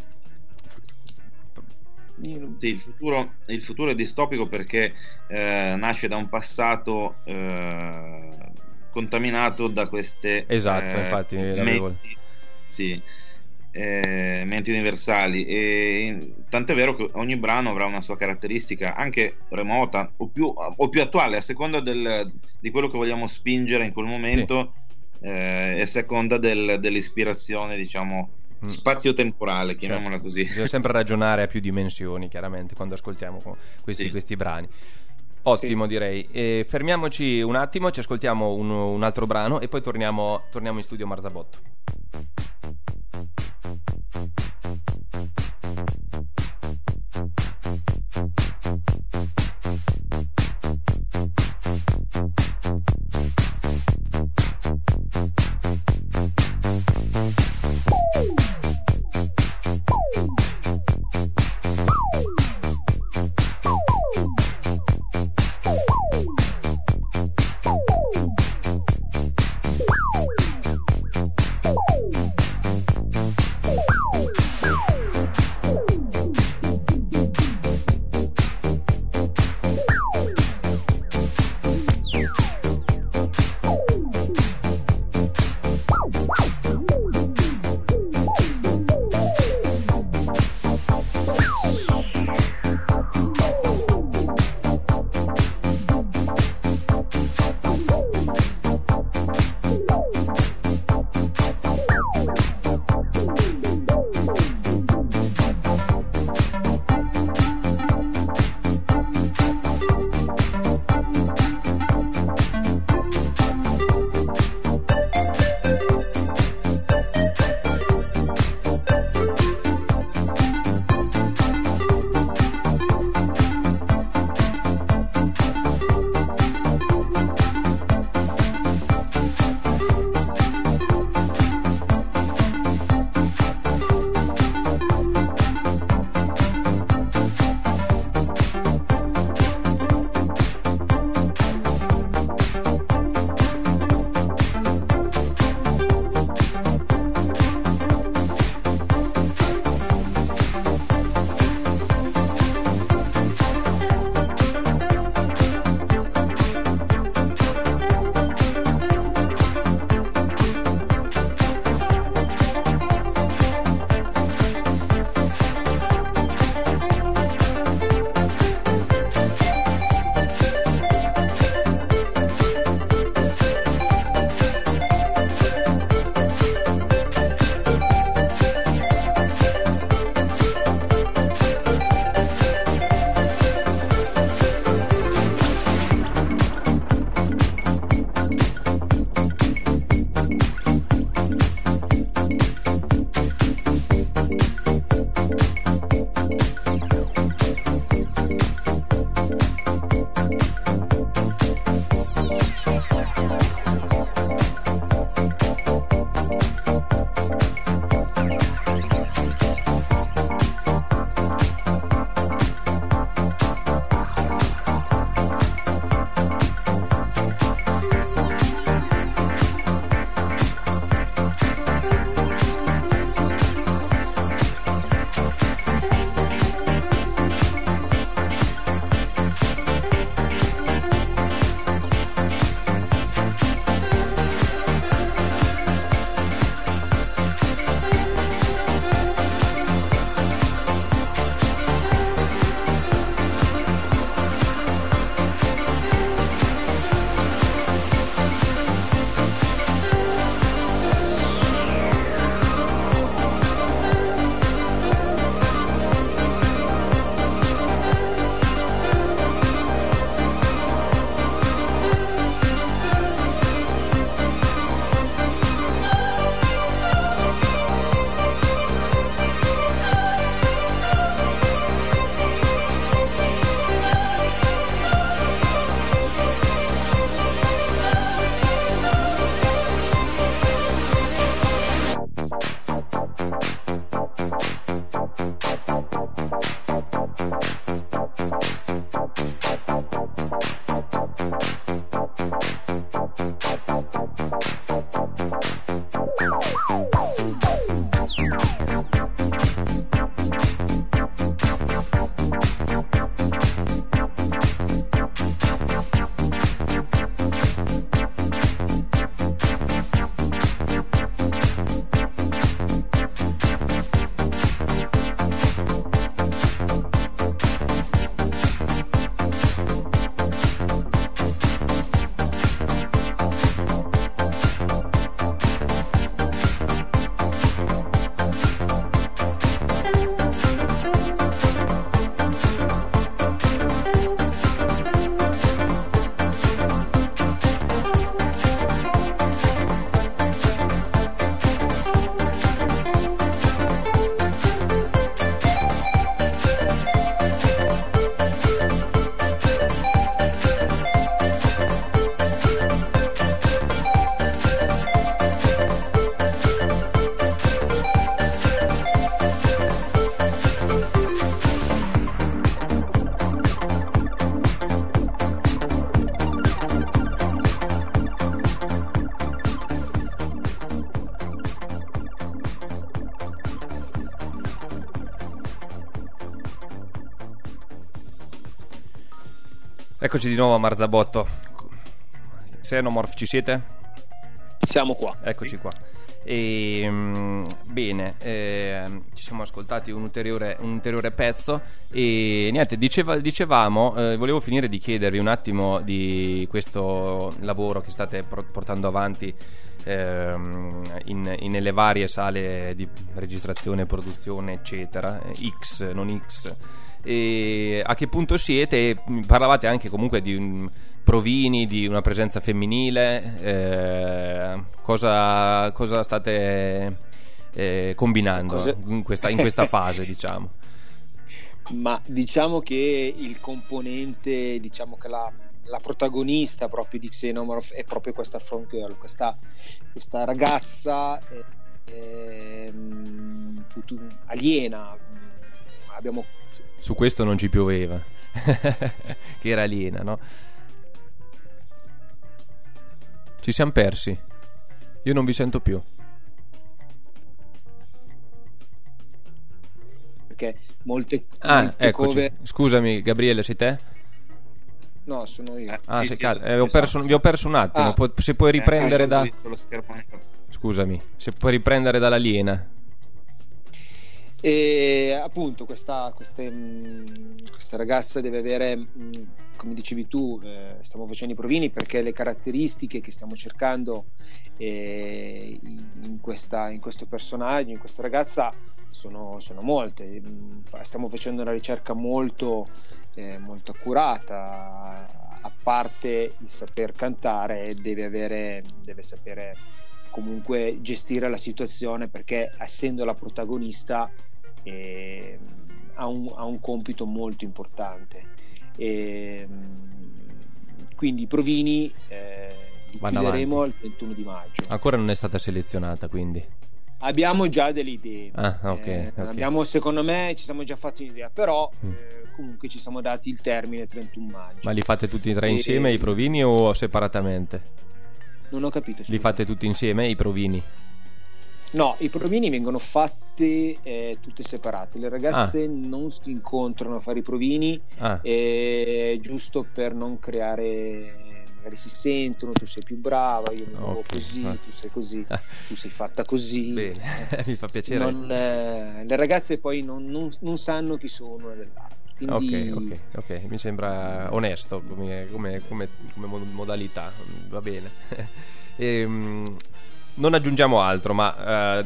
Sì, il futuro, il futuro è distopico perché eh, nasce da un passato eh, contaminato da queste Esatto, eh, infatti, menti, sì, eh, menti universali. E tant'è vero che ogni brano avrà una sua caratteristica anche remota o più, o più attuale a seconda del- di quello che vogliamo spingere in quel momento eh, e a seconda del- dell'ispirazione, diciamo, Mm. spazio-temporale, chiamiamola Certo. così. Bisogna sempre ragionare a più dimensioni, chiaramente, quando ascoltiamo co- questi, Sì. questi brani. Ottimo, direi. E fermiamoci un attimo, ci ascoltiamo un, un altro brano e poi torniamo, torniamo in studio Marzabotto. Eccoci di nuovo a Marzabotto. Xenomorph, ci siete? Siamo qua. Eccoci qua. E, mm, bene, ehm, ci siamo ascoltati un ulteriore, un ulteriore pezzo e niente, diceva- dicevamo, eh, volevo finire di chiedervi un attimo di questo lavoro che state pro- portando avanti ehm, in, in- nelle varie sale di registrazione, produzione, eccetera, eh, X, non X. E a che punto siete? Parlavate anche comunque di un- provini, di una presenza femminile, eh, cosa, cosa state eh, combinando Cosa- in questa, in questa fase, diciamo? Ma diciamo che il componente, diciamo che la, la protagonista proprio di Xenomorph è proprio questa front girl, questa, questa ragazza eh, futu- aliena. Abbiamo Su questo non ci pioveva, che era aliena, no? Ci siamo persi. Io non vi sento più. perché molte, Ah, molte eccoci. cover. Scusami, Gabriele, sei te? No, sono io. Eh, Ah, sì, sei sì, lo- eh, ho esatto. perso- vi ho perso un attimo. Ah. Se puoi riprendere Eh, da. visto lo schermo nero. Scusami, se puoi riprendere dall'aliena. E appunto questa, queste, mh, questa ragazza deve avere, mh, come dicevi tu, eh, stiamo facendo i provini perché le caratteristiche che stiamo cercando eh, in, questa- in questo personaggio, in questa ragazza, sono, sono molte. Fa- Stiamo facendo una ricerca molto, eh, molto accurata, a parte il saper cantare, deve, avere, deve sapere comunque gestire la situazione perché essendo la protagonista eh, ha, un, ha un compito molto importante. E, mh, quindi i provini eh, li Vanno chiuderemo avanti. il 21 di maggio. Ancora non è stata selezionata, quindi. Abbiamo già delle idee. Ah, ok, Eh, ok. abbiamo, secondo me ci siamo già fatti un'idea, però Mm. eh, comunque ci siamo dati il termine 31 maggio. Ma li fate tutti e tre insieme i provini o separatamente? Non ho capito. Li fate tutti insieme i provini? No, i provini vengono fatti eh, tutte separate. Le ragazze non si incontrano a fare i provini Ah, eh, giusto per non creare magari si sentono tu sei più brava io mi muovo Ok, così ah. tu sei così Ah. tu sei fatta così bene, mi fa piacere. Non, eh, le ragazze poi non, non- non sanno chi sono una dell'altra quindi Ok, ok, ok, mi sembra onesto come, come- come- come mo- modalità, va bene. Ehm, non aggiungiamo altro, ma eh,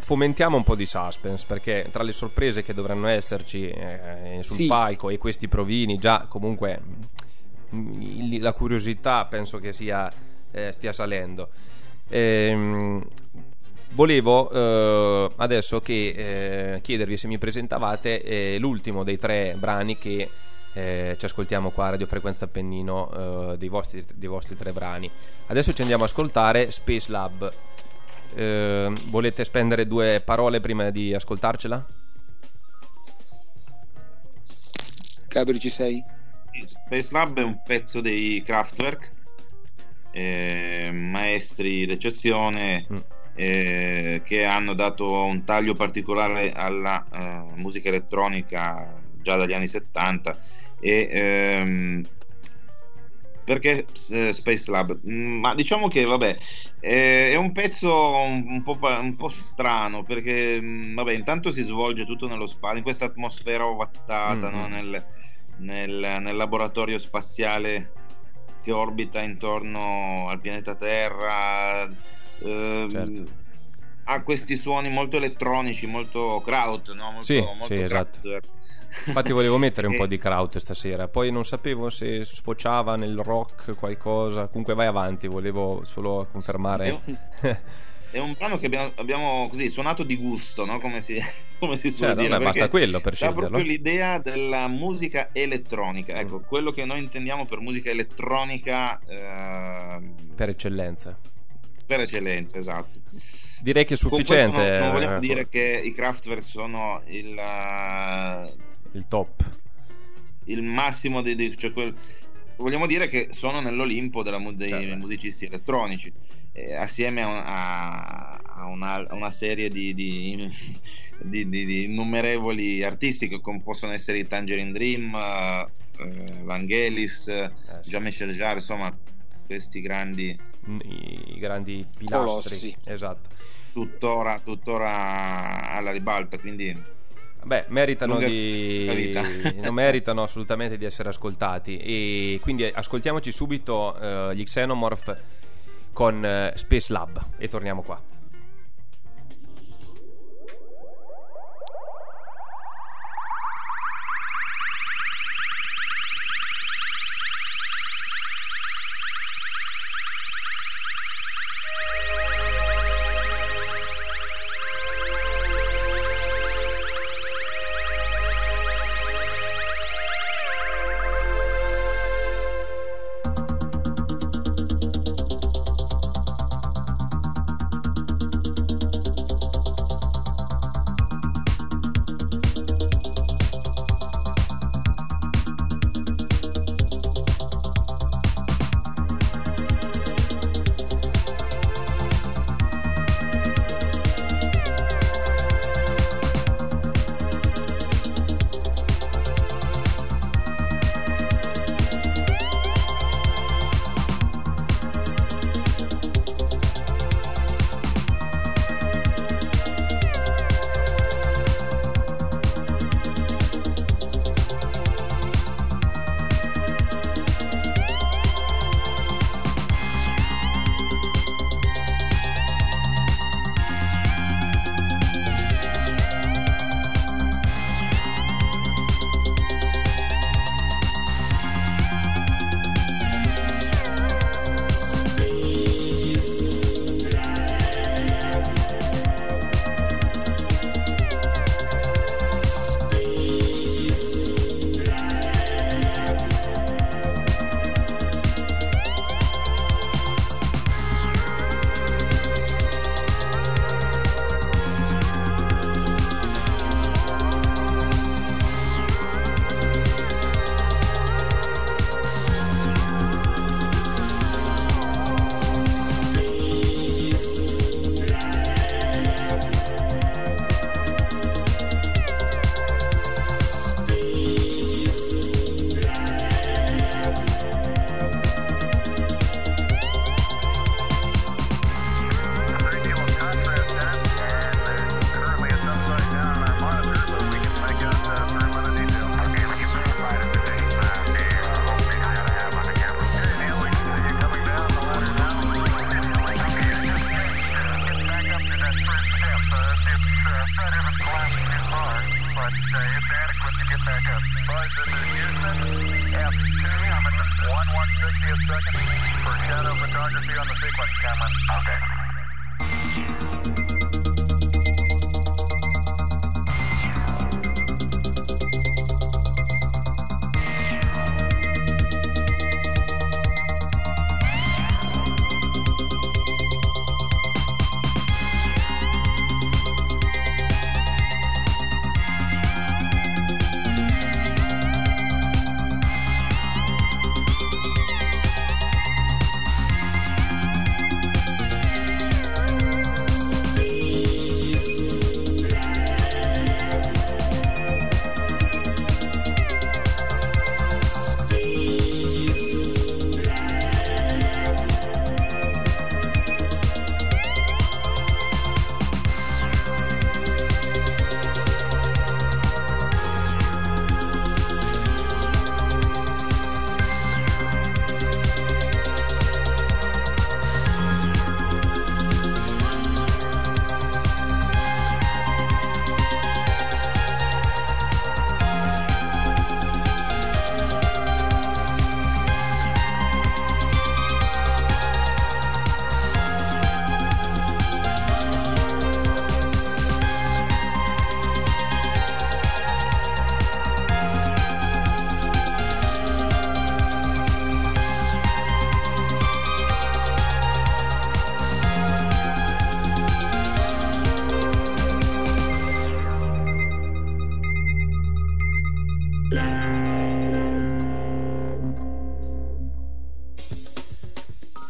fomentiamo un po' di suspense perché tra le sorprese che dovranno esserci eh, sul Sì. palco e questi provini, già comunque il- la curiosità penso che sia, eh, stia salendo. Ehm, volevo eh, adesso che eh, chiedervi se mi presentavate eh, l'ultimo dei tre brani che eh, ci ascoltiamo qua a Radio Frequenza Appennino eh, dei, vostri, dei vostri tre brani. Adesso ci andiamo ad ascoltare Space Lab. Eh, volete spendere due parole prima di ascoltarcela? Gabri ci sei? Space Lab è un pezzo dei Kraftwerk, eh, maestri d'eccezione Mm. eh, che hanno dato un taglio particolare alla eh, musica elettronica già dagli anni 70 e ehm, perché eh, Space Lab? Mm, Ma diciamo che vabbè, è un pezzo un, po', un po' strano perché mm, vabbè, intanto si svolge tutto nello spazio, in questa atmosfera ovattata, Mm, no? nel, nel- nel laboratorio spaziale che orbita intorno al pianeta Terra. ehm, Certo. Ha questi suoni molto elettronici, molto kraut, no? molto, Sì, molto sì, esatto. Infatti volevo mettere un po' di kraut stasera, poi non sapevo se sfociava nel rock qualcosa. Comunque vai avanti, volevo solo confermare. È un brano che abbiamo, abbiamo così suonato di gusto, no? come, si, come si suol Certo, dire. basta quello per sceglierlo. proprio l'idea della musica elettronica. Ecco, Mm. quello che noi intendiamo per musica elettronica eh, Per eccellenza. per eccellenza, esatto. Direi che è sufficiente. non, non vogliamo eh, dire che i Kraftwerk sono il, il top. Il massimo dei... dei cioè quel, vogliamo dire che sono nell'Olimpo della, dei certo. musicisti elettronici, eh, assieme a, a, una, a, una, serie di, di, di, di, innumerevoli artisti che possono essere i Tangerine Dream, eh, Vangelis, eh. Jean-Michel Jarre, insomma questi grandi... Mm, I, i grandi pilastri. Colossi. Esatto. Tuttora, tuttora alla ribalta, quindi Beh, meritano, di... meritano assolutamente di essere ascoltati. E quindi eh, ascoltiamoci subito uh, gli Xenomorph con uh, Space Lab e torniamo qua.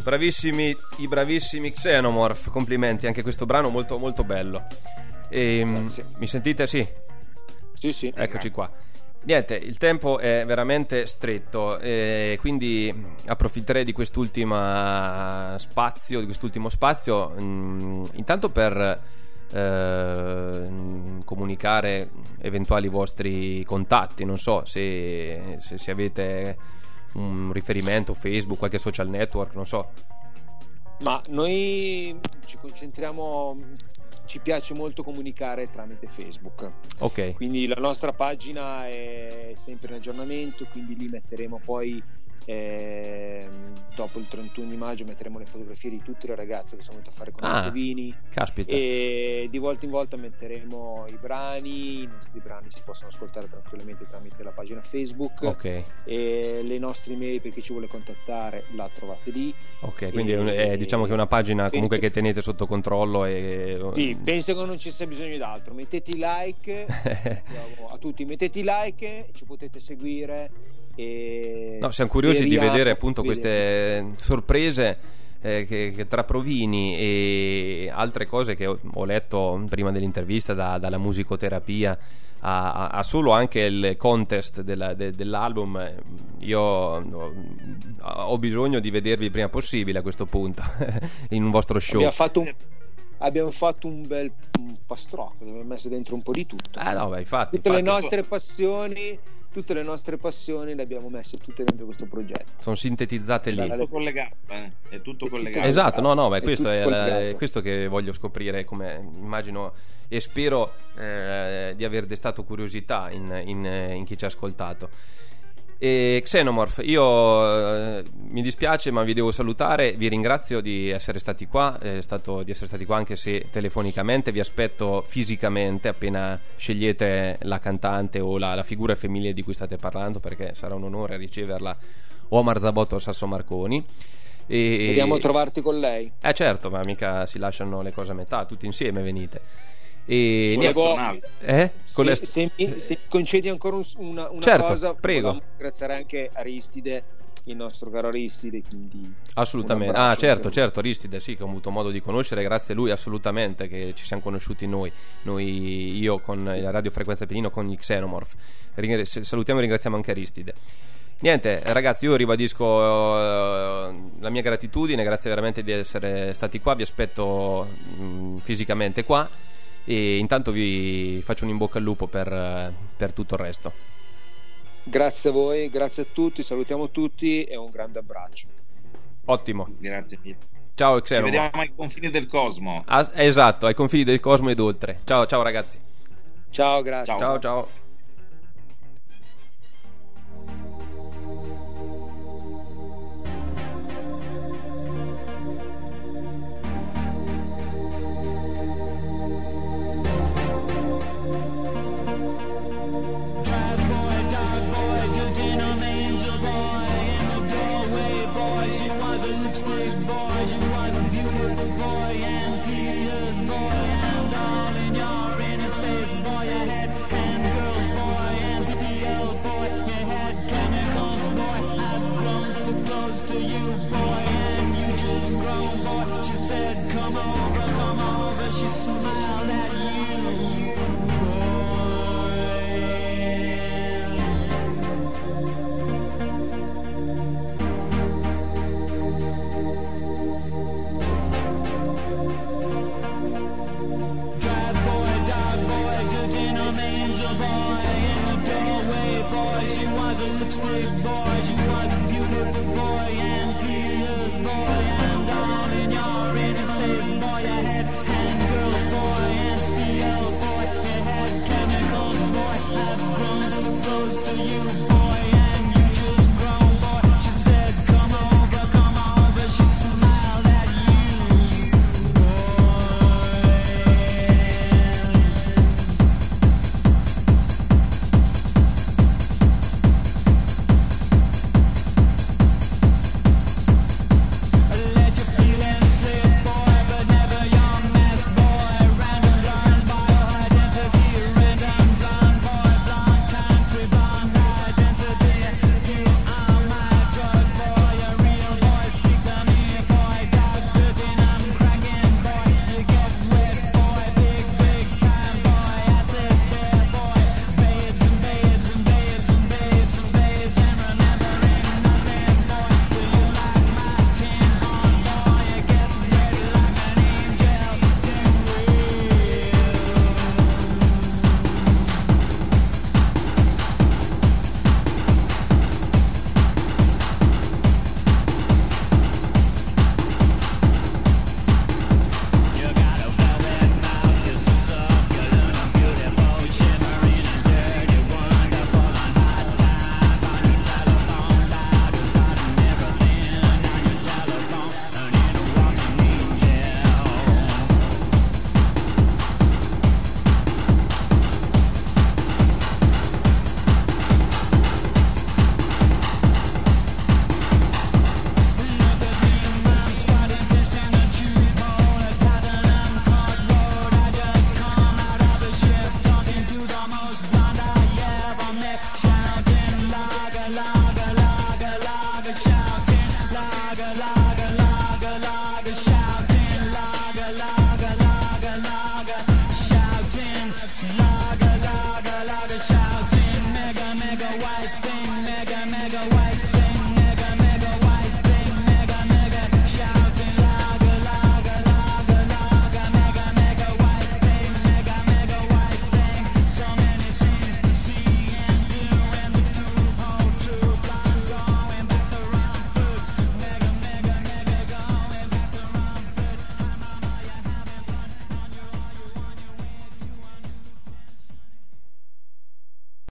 Bravissimi, i bravissimi Xenomorph, complimenti, anche questo brano molto molto bello. Ehm, e, mi sentite? Sì. Sì, sì. Eccoci qua. Niente, il tempo è veramente stretto, eh, quindi approfitterei di quest'ultima spazio, di quest'ultimo spazio, mh, intanto per eh, comunicare eventuali vostri contatti, non so se, se, se avete un riferimento, Facebook, qualche social network, non so. Ma noi ci concentriamo, ci piace molto comunicare tramite Facebook. Ok, Quindi la nostra pagina è sempre in aggiornamento, quindi lì metteremo poi ehm, dopo il 31 di maggio metteremo le fotografie di tutte le ragazze che sono venute a fare con Ah, i Vini caspita. e di volta in volta metteremo i brani, i nostri brani si possono ascoltare tranquillamente tramite la pagina Facebook Ok, e le nostre email per chi ci vuole contattare la trovate lì. ok, quindi un- è, diciamo che è una pagina comunque che tenete sotto controllo e... Sì, penso che non ci sia bisogno di altro. Mettete i like a tutti, mettete i like, ci potete seguire. E No, siamo curiosi di vedere appunto vedere. queste sorprese eh, che, che tra provini e altre cose che ho, ho letto prima dell'intervista, da- dalla musicoterapia a, a- a solo anche il contest della- de- dell'album, io ho, ho bisogno di vedervi il prima possibile a questo punto in un vostro show. Abbiamo fatto un, abbiamo fatto un bel pastrocco, abbiamo messo dentro un po' di tutto. Ah no, beh, infatti, tutte le infatti, nostre passioni, tutte le nostre passioni le abbiamo messe tutte dentro questo progetto. sono sintetizzate lì. Dalla- Tutto collegato, eh? è tutto collegato. Esatto, no, no, beh, È questo è, la- è questo che voglio scoprire, come immagino e spero eh, di aver destato curiosità in, in- in chi ci ha ascoltato. E Xenomorph, io eh, mi dispiace ma vi devo salutare, vi ringrazio di essere stati qua, è stato di essere stati qua anche se telefonicamente, vi aspetto fisicamente appena scegliete la cantante o la, la figura femminile di cui state parlando perché sarà un onore riceverla o a Marzabotto o a Sasso Marconi. E... Vediamo trovarti con lei. Eh certo, ma mica si lasciano le cose a metà, tutti insieme venite. E niente- eh? Con Se, le- se mi, se mi concedi ancora un- una, una Certo, cosa, prego. ringraziare anche Aristide, il nostro caro Aristide. Quindi Assolutamente, ah certo, certo, Aristide sì che ho avuto modo di conoscere, grazie a lui assolutamente che ci siamo conosciuti noi, noi io con la radiofrequenza Penino con gli Xenomorph. Salutiamo e ringraziamo anche Aristide. Niente, ragazzi, io ribadisco eh, la mia gratitudine, grazie veramente di essere stati qua, vi aspetto mh, fisicamente qua e intanto vi faccio un in bocca al lupo per, per tutto il resto. Grazie a voi, grazie a tutti, salutiamo tutti e un grande abbraccio. Ottimo, Grazie mille. ciao Ci Xenomorph. vediamo ai confini del cosmo. Ah, esatto, ai confini del cosmo ed oltre. Ciao, ciao ragazzi. Ciao, grazie. Ciao. Ciao, ciao.